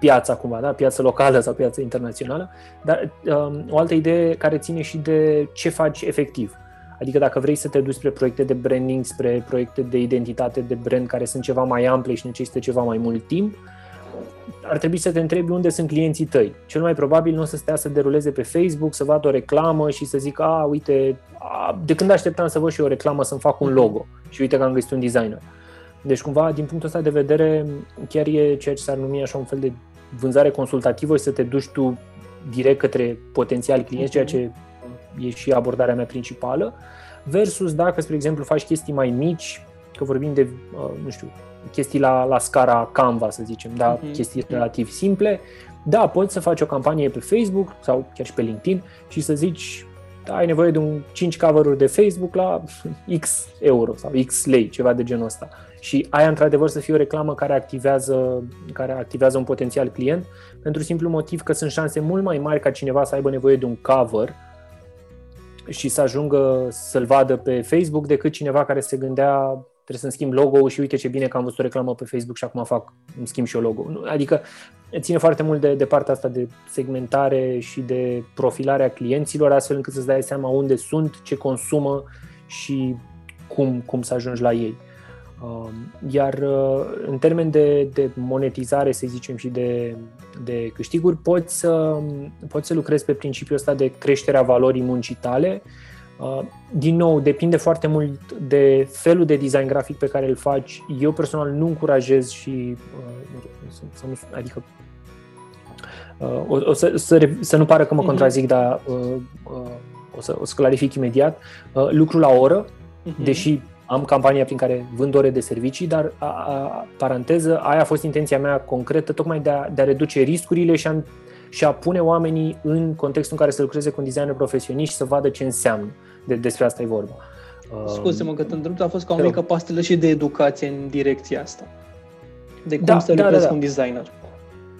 piața cumva, da? piața locală sau piața internațională, dar um, o altă idee care ține și de ce faci efectiv. Adică dacă vrei să te duci spre proiecte de branding, spre proiecte de identitate de brand care sunt ceva mai ample și necesită ceva mai mult timp, ar trebui să te întrebi unde sunt clienții tăi. Cel mai probabil nu o să stea să deruleze pe Facebook, să vadă o reclamă și să zică, a, uite, a, de când așteptam să văd și o reclamă să-mi fac un logo și uite că am găsit un designer. Deci cumva, din punctul ăsta de vedere, chiar e ceea ce s-ar numi așa un fel de vânzare consultativă și să te duci tu direct către potențiali clienți, ceea ce e și abordarea mea principală, versus dacă, spre exemplu, faci chestii mai mici, că vorbim de, uh, nu știu, chestii la, la scara Canva, să zicem, da, uh-huh. chestii relativ simple, da, poți să faci o campanie pe Facebook sau chiar și pe LinkedIn și să zici, da, ai nevoie de un 5 cover de Facebook la X euro sau X lei, ceva de genul ăsta. Și aia, într-adevăr, să fie o reclamă care activează, care activează un potențial client, pentru simplu motiv că sunt șanse mult mai mari ca cineva să aibă nevoie de un cover și să ajungă să-l vadă pe Facebook decât cineva care se gândea trebuie să-mi schimb logo-ul și uite ce bine că am văzut o reclamă pe Facebook și acum fac, îmi schimb și eu logo. Adică ține foarte mult de, de partea asta de segmentare și de profilare a clienților, astfel încât să-ți dai seama unde sunt, ce consumă și cum, cum să ajungi la ei. Um, iar uh, în termen de, de monetizare, să zicem, și de, de câștiguri, poți să, poți să lucrezi pe principiul ăsta de creșterea valorii muncii tale, Uh, din nou, depinde foarte mult de felul de design grafic pe care îl faci. Eu personal nu încurajez și uh, să, să nu, adică uh, o, o să, să, să nu pară că mă mhm. contrazic, uh-huh. dar o, să, o să clarific imediat. Lucru la oră, uh-huh. deși am campania prin care vând ore de servicii, dar, a, a, paranteză, aia a fost intenția mea concretă, tocmai de a, de a reduce riscurile și a, și a pune oamenii în contextul în care să lucreze cu un designer profesionist și să vadă ce înseamnă. Uh, de, despre asta e vorba. Scuze-mă că te întreb, a fost ca o mică pastelă și de educație în direcția asta. De cum da, să da, lucrezi da, da. cu un designer.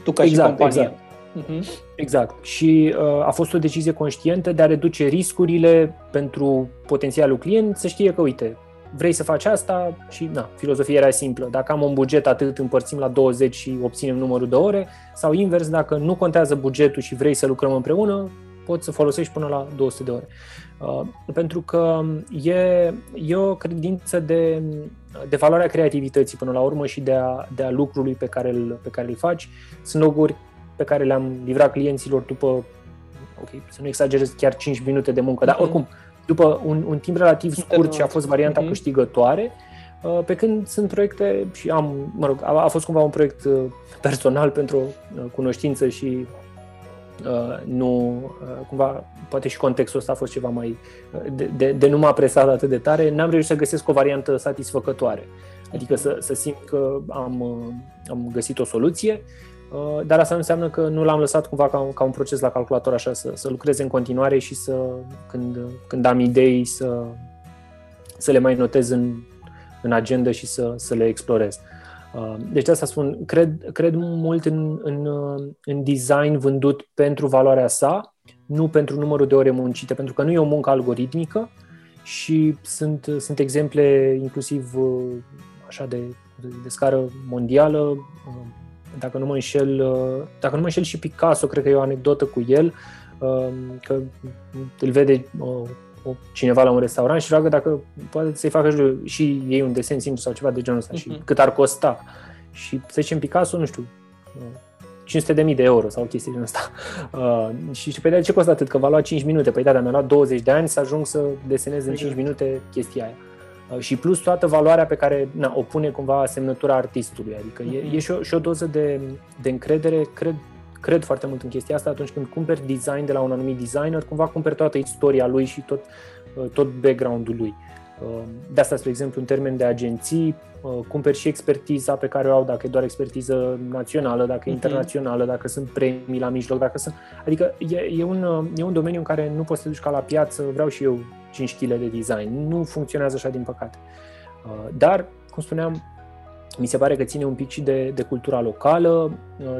Tu ca exact, și companie. Exact. Uh-huh. Exact. Și uh, a fost o decizie conștientă de a reduce riscurile pentru potențialul client, să știe că, uite, vrei să faci asta și, na, filozofia era simplă. Dacă am un buget atât, împărțim la 20 și obținem numărul de ore, sau invers, dacă nu contează bugetul și vrei să lucrăm împreună, poți să folosești până la 200 de ore. Uh, pentru că e, e o credință de, de valoarea creativității până la urmă și de a, de a lucrului pe care, îl, pe care îl faci. Sunt locuri pe care le-am livrat clienților după, ok, să nu exagerez, chiar 5 minute de muncă, dar mhm. oricum, după un, un timp relativ scurt și a fost varianta uh-huh. câștigătoare, uh, pe când sunt proiecte și am, mă rog, a, a fost cumva un proiect uh, personal pentru cunoștință și Uh, nu, uh, cumva, poate și contextul ăsta a fost ceva mai, uh, de, de, de nu m-a presat atât de tare, n-am reușit să găsesc o variantă satisfăcătoare. Adică să, să simt că am, am găsit o soluție, dar asta nu înseamnă că nu l-am lăsat cumva ca un, ca un proces la calculator așa, să, să lucrez în continuare și să, când, când am idei, să, să le mai notez în, în agenda și să, să le explorez. Uh, deci asta spun, cred, cred mult în, în, în design vândut pentru valoarea sa, nu pentru numărul de ore muncite, pentru că nu e o muncă algoritmică și sunt, sunt exemple inclusiv uh, așa de, de, de scară mondială. Uh, dacă nu mă înșel, dacă nu mă înșel și Picasso, cred că e o anecdotă cu el, că îl vede o, cineva la un restaurant și roagă dacă poate să-i facă și ei un desen simplu sau ceva de genul ăsta uh-huh. și mhm. cât ar costa. Și să zicem Picasso, nu știu, 500 de mii de euro sau chestii din asta. Uh, și, și pe de ce costă atât? Că va lua 5 minute. Păi da, dar mi-a luat 20 de ani să ajung să desenez în 5 exact. minute chestia aia. Uh, și plus toată valoarea pe care na, o pune cumva semnătura artistului. Adică uh-huh. e, mhm. e și, o, și o doză de, de încredere, cred, cred foarte mult în chestia asta atunci când cumperi design de la un anumit designer, cumva cumperi toată istoria lui și tot, uh, tot background-ul lui. Uh, de asta, spre exemplu, în termen de agenții, uh, cumperi și expertiza pe care o au, dacă e doar expertiză națională, dacă e uh-huh. internațională, dacă sunt premii la mijloc, dacă sunt... Adică e, e, un, e un domeniu în care nu poți să te duci ca la piață, vreau și eu 5 kg de design. Nu funcționează așa, din păcate. Dar, cum spuneam, mi se pare că ține un pic și de, de cultura locală.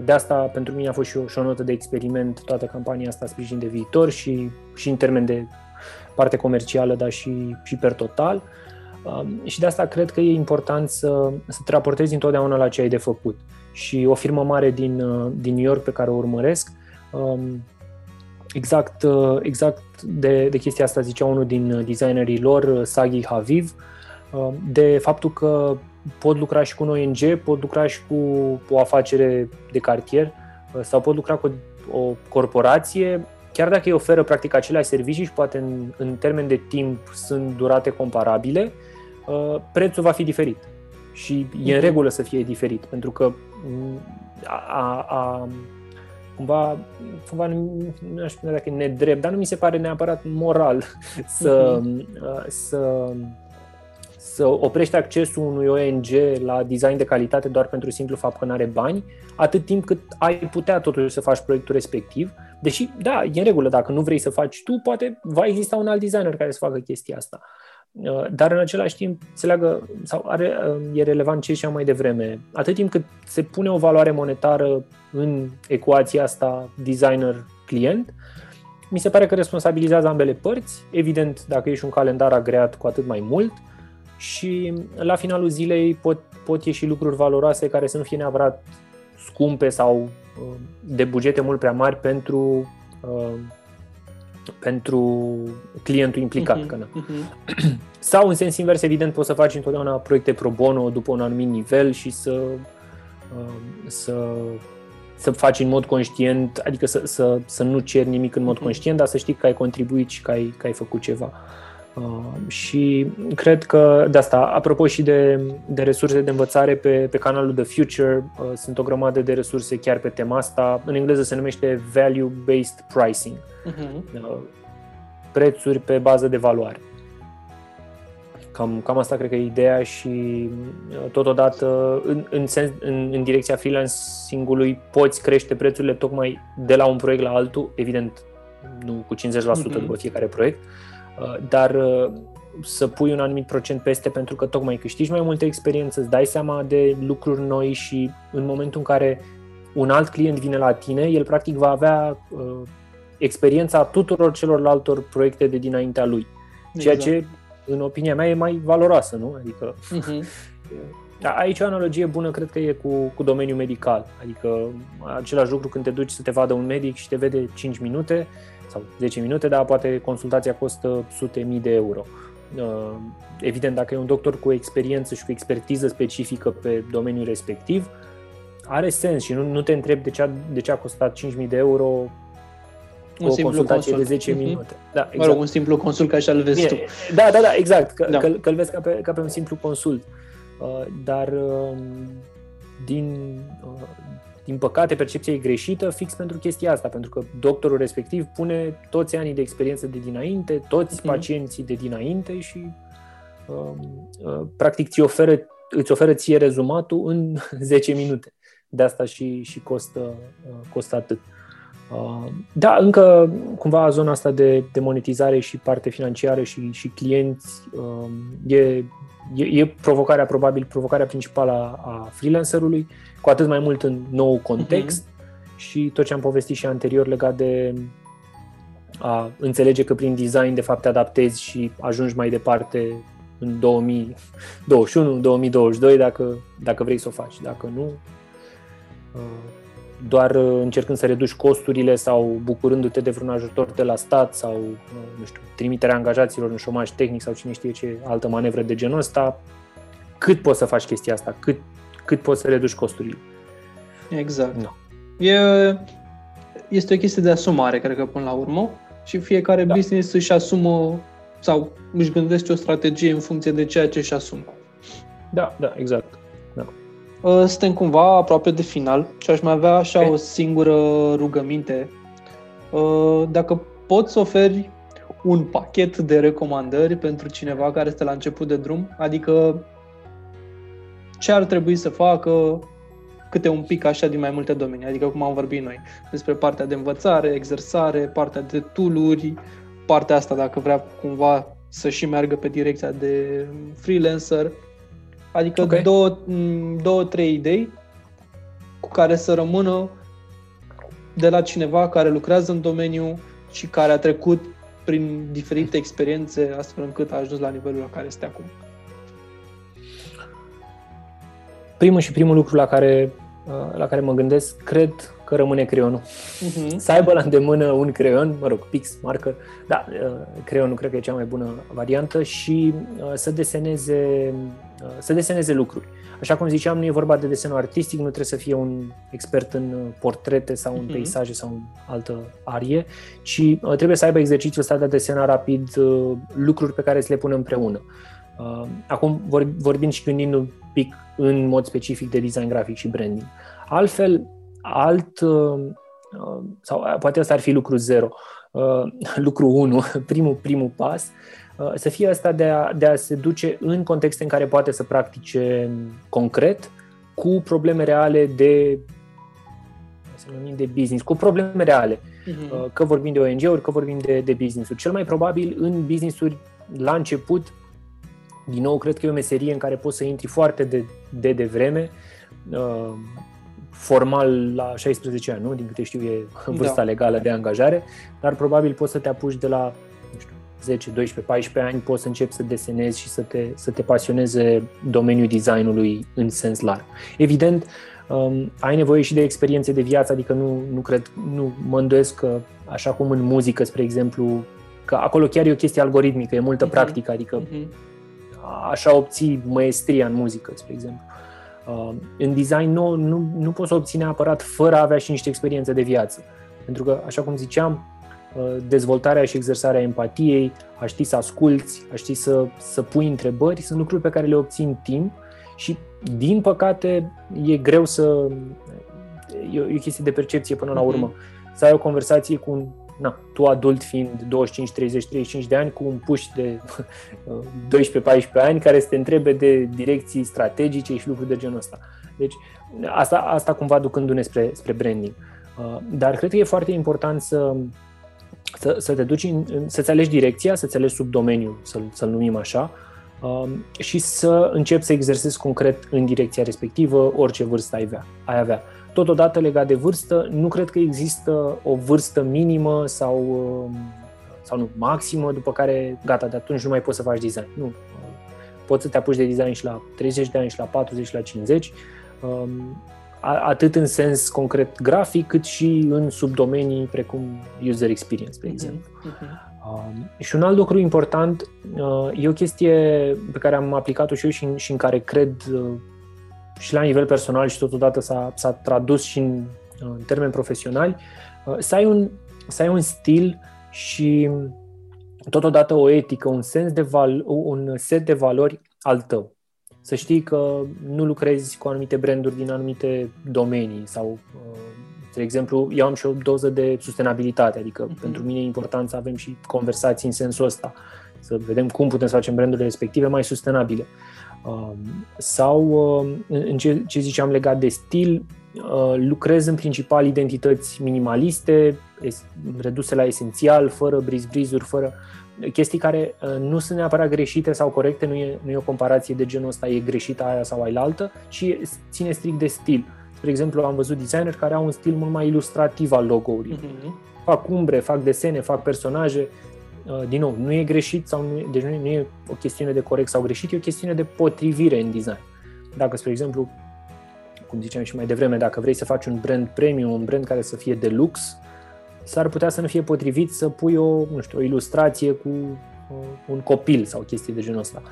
De asta, pentru mine a fost și o, și o notă de experiment toată campania asta sprijin de viitor și, și în termen de parte comercială, dar și, și per total. Um, și de asta cred că e important să, să te raportezi întotdeauna la ce ai de făcut. Și o firmă mare din, uh, din New York pe care o urmăresc, um, exact, uh, exact de, de chestia asta zicea unul din designerii lor, Sagi Haviv, um, de faptul că pot lucra și cu un ONG, pot lucra și cu o afacere de cartier uh, sau pot lucra cu o corporație, chiar dacă îi oferă practic aceleași servicii și poate în, în termen de timp sunt durate comparabile, uh, prețul va fi diferit. Și e în mhm. regulă să fie diferit, pentru că mm, a, a, a cumva, cumva nu, nu aș spune dacă e nedrept, dar nu mi se pare neapărat moral să, uh-huh. să, să oprești accesul unui ONG la design de calitate doar pentru simplu fapt că nu are bani, atât timp cât ai putea totuși să faci proiectul respectiv. Deși, da, e în regulă, dacă nu vrei să faci tu, poate va exista un alt designer care să facă chestia asta. Uh, dar în același timp se leagă sau are, uh, e relevant ce și mai devreme. Atât timp cât se pune o valoare monetară în ecuația asta designer-client, mi se pare că responsabilizează ambele părți. Evident, dacă ești un calendar agreat, cu atât mai mult. Și la finalul zilei pot, pot ieși lucruri valoroase care să nu fie neapărat scumpe sau uh, de bugete mult prea mari pentru pentru clientul implicat. Uh-huh, uh-huh. Sau, în sens invers, evident, poți să faci întotdeauna proiecte pro bono după un anumit nivel și să, um, să, să faci în mod conștient, adică să, să, să nu ceri nimic în mod uh-huh. conștient, dar să știi că ai contribuit și că ai, că ai făcut ceva. Uh, și cred că de asta, apropo și de, de resurse de învățare pe, pe canalul The Future, uh, sunt o grămadă de resurse chiar pe tema asta. În engleză se numește Value-Based Pricing. Uh-huh. Uh, prețuri pe bază de valoare. Cam, cam asta cred că e ideea și uh, totodată în, în, sens, în, în direcția freelancing-ului poți crește prețurile tocmai de la un proiect la altul, evident nu cu 50% uh-huh. Mhm. după fiecare proiect, uh, dar să pui un anumit procent peste pentru că tocmai câștigi mai multe experiență, îți dai seama de lucruri noi și în momentul în care un alt client vine la tine, el practic va avea uh, experiența tuturor celorlaltor proiecte de dinaintea lui. Ceea exact. ce, în opinia mea, e mai valoroasă, nu? Adică uh-huh. Aici o analogie bună cred că e cu, cu domeniul medical. Adică același lucru când te duci să te vadă un medic și te vede 5 minute sau 10 minute, dar poate consultația costă sute mii de euro. Uh, evident, dacă e un doctor cu experiență și cu expertiză specifică pe domeniul respectiv, are sens și nu, nu te întreb de ce a, de ce a costat 5.000 de euro un o consultație consult. de 10 mm-hmm. minute. Da, exact. Mă rog, un simplu consult ca și-l vezi Bine, tu. Da, da, da, exact. Că, da. că, că-l vezi ca pe, ca pe un simplu consult. Uh, dar uh, din, uh, din păcate, percepția e greșită fix pentru chestia asta, pentru că doctorul respectiv pune toți anii de experiență de dinainte, toți mm-hmm. pacienții de dinainte și uh, uh, practic ți oferă, îți oferă ție rezumatul în 10 minute. De asta și, și costă, uh, costă atât. Uh, da, încă cumva zona asta de, de monetizare și parte financiară și, și clienți uh, e, e, e provocarea, probabil, provocarea principală a, a freelancerului, cu atât mai mult în nou context uh-huh. și tot ce am povestit și anterior legat de a înțelege că prin design de fapt te adaptezi și ajungi mai departe în 2021-2022 dacă, dacă vrei să o faci. Dacă nu, uh, doar uh, încercând să reduci costurile sau bucurându-te de vreun ajutor de la stat sau, uh, nu știu, trimiterea angajaților în șomaj tehnic sau cine știe ce altă manevră de genul ăsta, cât poți să faci chestia asta? Cât, cât poți să reduci costurile? Exact. No. E, este o chestie de asumare, cred că, până la urmă și fiecare da. business își asumă sau își gândește o strategie în funcție de ceea ce își asumă. Da, da, exact. Uh, suntem cumva aproape de final și aș mai avea așa o singură rugăminte. Uh, dacă poți să oferi un pachet de recomandări pentru cineva care este la început de drum, adică ce ar trebui să facă câte un pic așa din mai multe domenii, adică cum am vorbit noi, despre partea de învățare, exersare, partea de tooluri, partea asta dacă vrea cumva să și meargă pe direcția de freelancer, Adică okay. două, două, trei idei cu care să rămână de la cineva care lucrează în domeniu și care a trecut prin diferite experiențe astfel încât a ajuns la nivelul la care este acum. Primul și primul lucru la care, la care mă gândesc, cred că rămâne creionul. Uh-huh. Să aibă la îndemână un creion, mă rog, pix, marker, da, uh, creionul cred că e cea mai bună variantă și uh, să deseneze, uh, să deseneze lucruri. Așa cum ziceam, nu e vorba de desenul artistic, nu trebuie să fie un expert în portrete sau în uh-huh. peisaje sau în altă arie, ci trebuie să aibă exercițiul ăsta de a desena rapid lucruri pe care să le pună împreună. Acum vorbim și gândind un pic în mod specific de design grafic și branding. Altfel, alt, uh, uh, sau poate asta ar fi lucru zero, lucru 1, primul, primul pas, să fie asta de a, de a se duce în contexte în care poate să practice concret cu probleme reale de să numim de business, cu probleme reale. Uh-huh. Că vorbim de ONG-uri, că vorbim de, de business-uri. Cel mai probabil în business-uri la început, din nou, cred că e o meserie în care poți să intri foarte de, de devreme, uh, formal la 16 ani, nu? Din câte știu e vârsta da. legală de angajare, dar probabil poți să te apuci de la nu știu, 10, 12, 14 ani, poți să începi să desenezi și să te, să te pasioneze domeniul designului în sens larg. Evident, um, ai nevoie și de experiențe de viață, adică nu, nu cred, nu mă îndoiesc că, așa cum în muzică, spre exemplu, că acolo chiar e o chestie algoritmică, e multă uh-huh. practică, adică uh-huh. așa obții maestria în muzică, spre exemplu. Uh, în design nu, nu, nu poți să obții neapărat fără a avea și niște experiențe de viață. Pentru că, așa cum ziceam, uh, dezvoltarea și exersarea empatiei, a ști să asculți, a ști să, să pui întrebări, sunt lucruri pe care le obții în timp și, din păcate, e greu să... E o, e o chestie de percepție până la mhm. urmă. Mm-hmm. Să ai o conversație cu un na, tu adult fiind 25, 30, 35 de ani, cu un puș de 12-14 ani care să te întrebe de direcții strategice și lucruri de genul ăsta. Deci asta, asta cumva ducându-ne spre, spre branding. Uh, dar cred că e foarte important să, să, să te duci, în, să-ți alegi direcția, să-ți alegi subdomeniul, să-l, să-l numim așa, um, și să începi să exersezi concret în direcția respectivă orice vârstă ai avea. Ai avea. Totodată, legat de vârstă, nu cred că există o vârstă minimă sau, um, sau nu, maximă, după care, gata, de atunci nu mai poți să faci design. Nu. Poți să te apuci de design și la 30 de ani, și la 40, și la 50, um, atât în sens concret grafic, cât și în subdomenii precum user experience, de mhm, exemplu. Uh-huh. și un alt lucru important uh, e o chestie pe care am aplicat-o și eu și în, și în care cred uh, și la nivel personal și totodată s-a, s-a tradus și în, în termeni profesionali, uh, să ai, un, să ai un stil și totodată o etică, un, sens de val, un set de valori al tău. Să știi că nu lucrezi cu anumite branduri din anumite domenii sau, uh, de exemplu, eu am și o doză de sustenabilitate, adică uh-huh. pentru mine e important să avem și conversații în sensul ăsta, să vedem cum putem să facem brandurile respective mai sustenabile. Um, sau, um, în ce, ce ziceam legat de stil, uh, lucrez în principal identități minimaliste, reduse la esențial, fără briz-brizuri, fără chestii care uh, nu sunt neapărat greșite sau corecte, nu e, nu e o comparație de genul ăsta, e greșită aia sau ailaltă, ci ține strict de stil. Spre exemplu, am văzut designer care au un stil mult mai ilustrativ al logo-ului. Mm-hmm. Fac umbre, fac desene, fac personaje, Uh, din nou, nu e greșit sau nu e, deci nu e, nu e o chestiune de corect sau greșit, e o chestiune de potrivire în design. Dacă, spre exemplu, cum ziceam și mai devreme, dacă vrei să faci un brand premium, un brand care să fie de lux, s-ar putea să nu fie potrivit să pui o, nu știu, o ilustrație cu uh, un copil sau chestii de genul ăsta.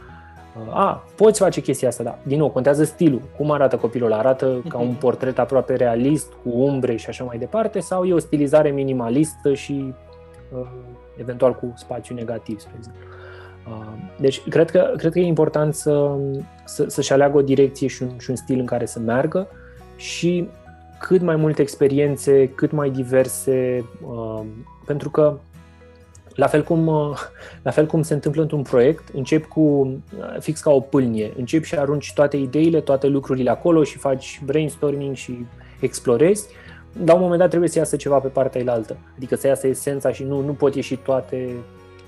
Uh, a, poți face chestia asta, da. Din nou, contează stilul. Cum arată copilul? Arată ca un portret aproape realist, cu umbre și așa mai departe, sau e o stilizare minimalistă și uh, eventual cu spațiu negativ, spre exemplu. Uh, deci, cred că, cred că e important să, să, să-și aleagă o direcție și un, și un stil în care să meargă și cât mai multe experiențe, cât mai diverse, uh, pentru că la fel, cum, uh, la fel cum se întâmplă într-un proiect, încep cu fix ca o pâlnie, începi și arunci toate ideile, toate lucrurile acolo și faci brainstorming și explorezi la un moment dat trebuie să iasă ceva pe partea elaltă, adică să iasă esența și nu, nu pot ieși toate,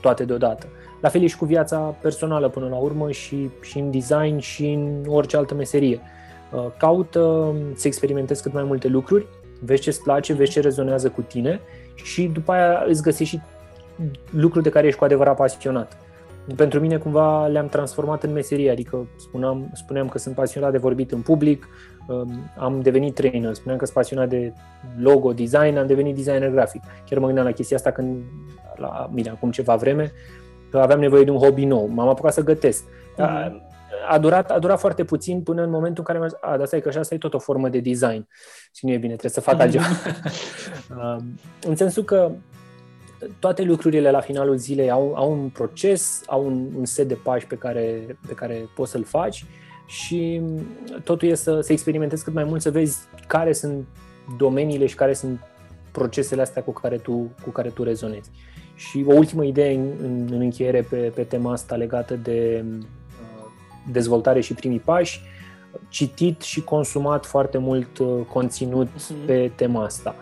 toate deodată. La fel e și cu viața personală până la urmă și, și în design și în orice altă meserie. Uh, caută să experimentezi cât mai multe lucruri, vezi ce îți place, vezi ce rezonează cu tine și după aia îți găsești și lucruri de care ești cu adevărat pasionat. Pentru mine cumva le-am transformat în meserie, adică spuneam, spuneam că sunt pasionat de vorbit în public, Um, am devenit trainer, spuneam că sunt pasionat de logo, design, am devenit designer grafic. Chiar mă gândeam la chestia asta când, la mine, acum ceva vreme, că aveam nevoie de un hobby nou. M-am apucat să gătesc. Mm-hmm. A, durat, a durat foarte puțin până în momentul în care mi-am zis, a, dar stai că așa asta e tot o formă de design. Și nu e bine, trebuie să fac altceva. um, în sensul că toate lucrurile la finalul zilei au, au un proces, au un, un set de pași pe care, pe care poți să-l faci și totul e să, să experimentezi cât mai mult, să vezi care sunt domeniile și care sunt procesele astea cu care tu, cu care tu rezonezi. Și o ultimă idee în, în, în încheiere pe, pe tema asta legată de uh, dezvoltare și primii pași, citit și consumat foarte mult uh, conținut uh-huh. pe tema asta.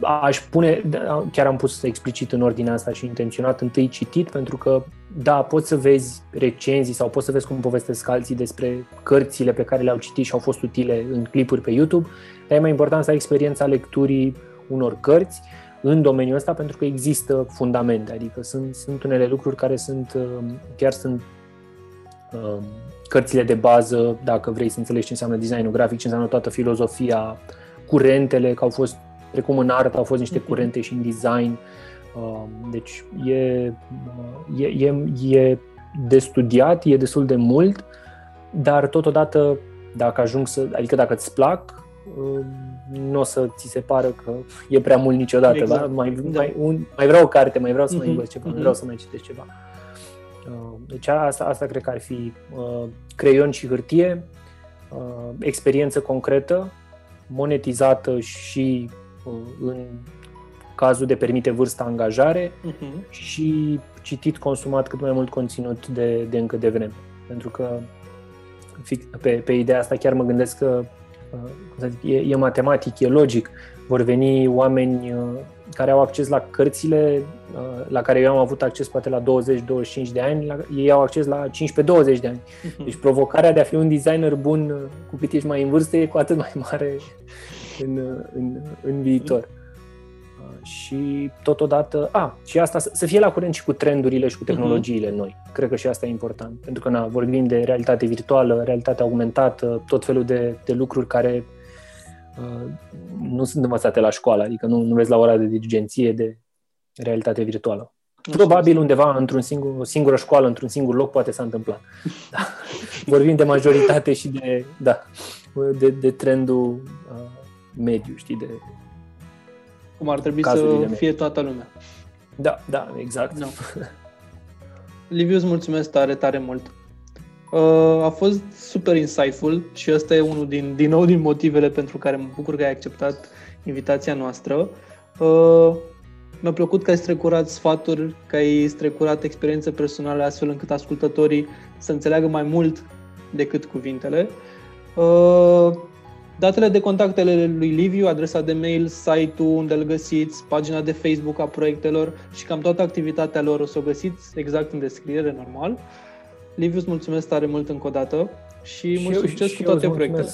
Um, aș pune, da, chiar am pus explicit în ordinea asta și intenționat, întâi citit, pentru că, da, poți să vezi recenzii sau poți să vezi cum povestesc alții despre cărțile pe care le-au citit și au fost utile în clipuri pe YouTube, dar e mai important să ai experiența lecturii unor cărți în domeniul ăsta pentru că există fundamente, adică sunt, sunt unele lucruri care sunt, um, chiar sunt um, cărțile de bază, dacă vrei să înțelegi ce înseamnă designul grafic, ce înseamnă toată filozofia, curentele, că au fost, precum în artă, au fost niște mhm. curente și în design. Um, deci e, e, e, e de studiat, e destul de mult, dar totodată, dacă ajung să, adică dacă îți plac, nu o să ți se pară că e prea mult niciodată. Exact. Da? Mai, da. mai, un, mai vreau o carte, mai vreau să mai mhm. învăț ceva, mm-hmm. vreau să mai citesc ceva. Uh, deci asta, asta cred că ar fi uh, creion și hârtie, uh, experiență concretă, monetizată și în cazul de permite vârsta angajare uh-huh. și citit, consumat cât mai mult conținut de, de încă de vreme. Pentru că pe, pe ideea asta chiar mă gândesc că cum să zic, e, e matematic, e logic. Vor veni oameni uh, care au acces la cărțile uh, la care eu am avut acces poate la 20-25 de ani, la, ei au acces la 15-20 de ani. Mhm. Deci provocarea de a fi un designer bun uh, cu cât ești mai în vârstă e cu atât mai mare în, în, în viitor și totodată, a, și asta să fie la curent și cu trendurile și cu mhm. tehnologiile uh-huh. noi. Cred că și asta e important, pentru că na, vorbim de realitate virtuală, realitate augmentată, tot felul de, de lucruri care uh, nu sunt învățate la școală, adică nu, nu vezi la ora de dirigenție de realitate virtuală. Probabil undeva într-un singur, o singură școală, într-un singur loc, poate s-a întâmplat. Da. Vorbim de majoritate și de, da, de, de trendul uh, mediu, știi, de cum ar trebui să fie toată lumea. Da, da, exact. Da. Liviu, îți mulțumesc tare, tare mult. Uh, a fost super insightful și ăsta e unul din, din nou din motivele pentru care mă bucur că ai acceptat invitația noastră. Uh, mi-a plăcut că ai strecurat sfaturi, că ai strecurat experiențe personale astfel încât ascultătorii să înțeleagă mai mult decât cuvintele. Uh, Datele de contact ale lui Liviu, adresa de mail, site-ul unde îl găsiți, pagina de Facebook a proiectelor și cam toată activitatea lor o să o găsiți exact în descriere, normal. Liviu, îți mulțumesc tare mult încă o dată și, și mult succes și cu toate proiectele.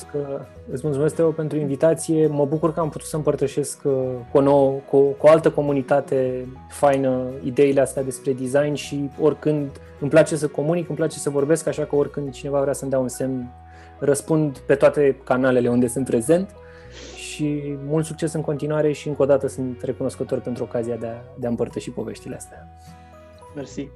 Îți mulțumesc, Teo, pentru invitație. Mă bucur că am putut să împărtășesc uh, cu o, nouă, cu, cu o altă comunitate faină ideile astea despre design și oricând îmi place să comunic, îmi place să vorbesc, așa că oricând cineva vrea să-mi dea un semn răspund pe toate canalele unde sunt prezent și mult succes în continuare și încă o dată sunt recunoscător pentru ocazia de a, de a împărtăși poveștile astea. Mersi.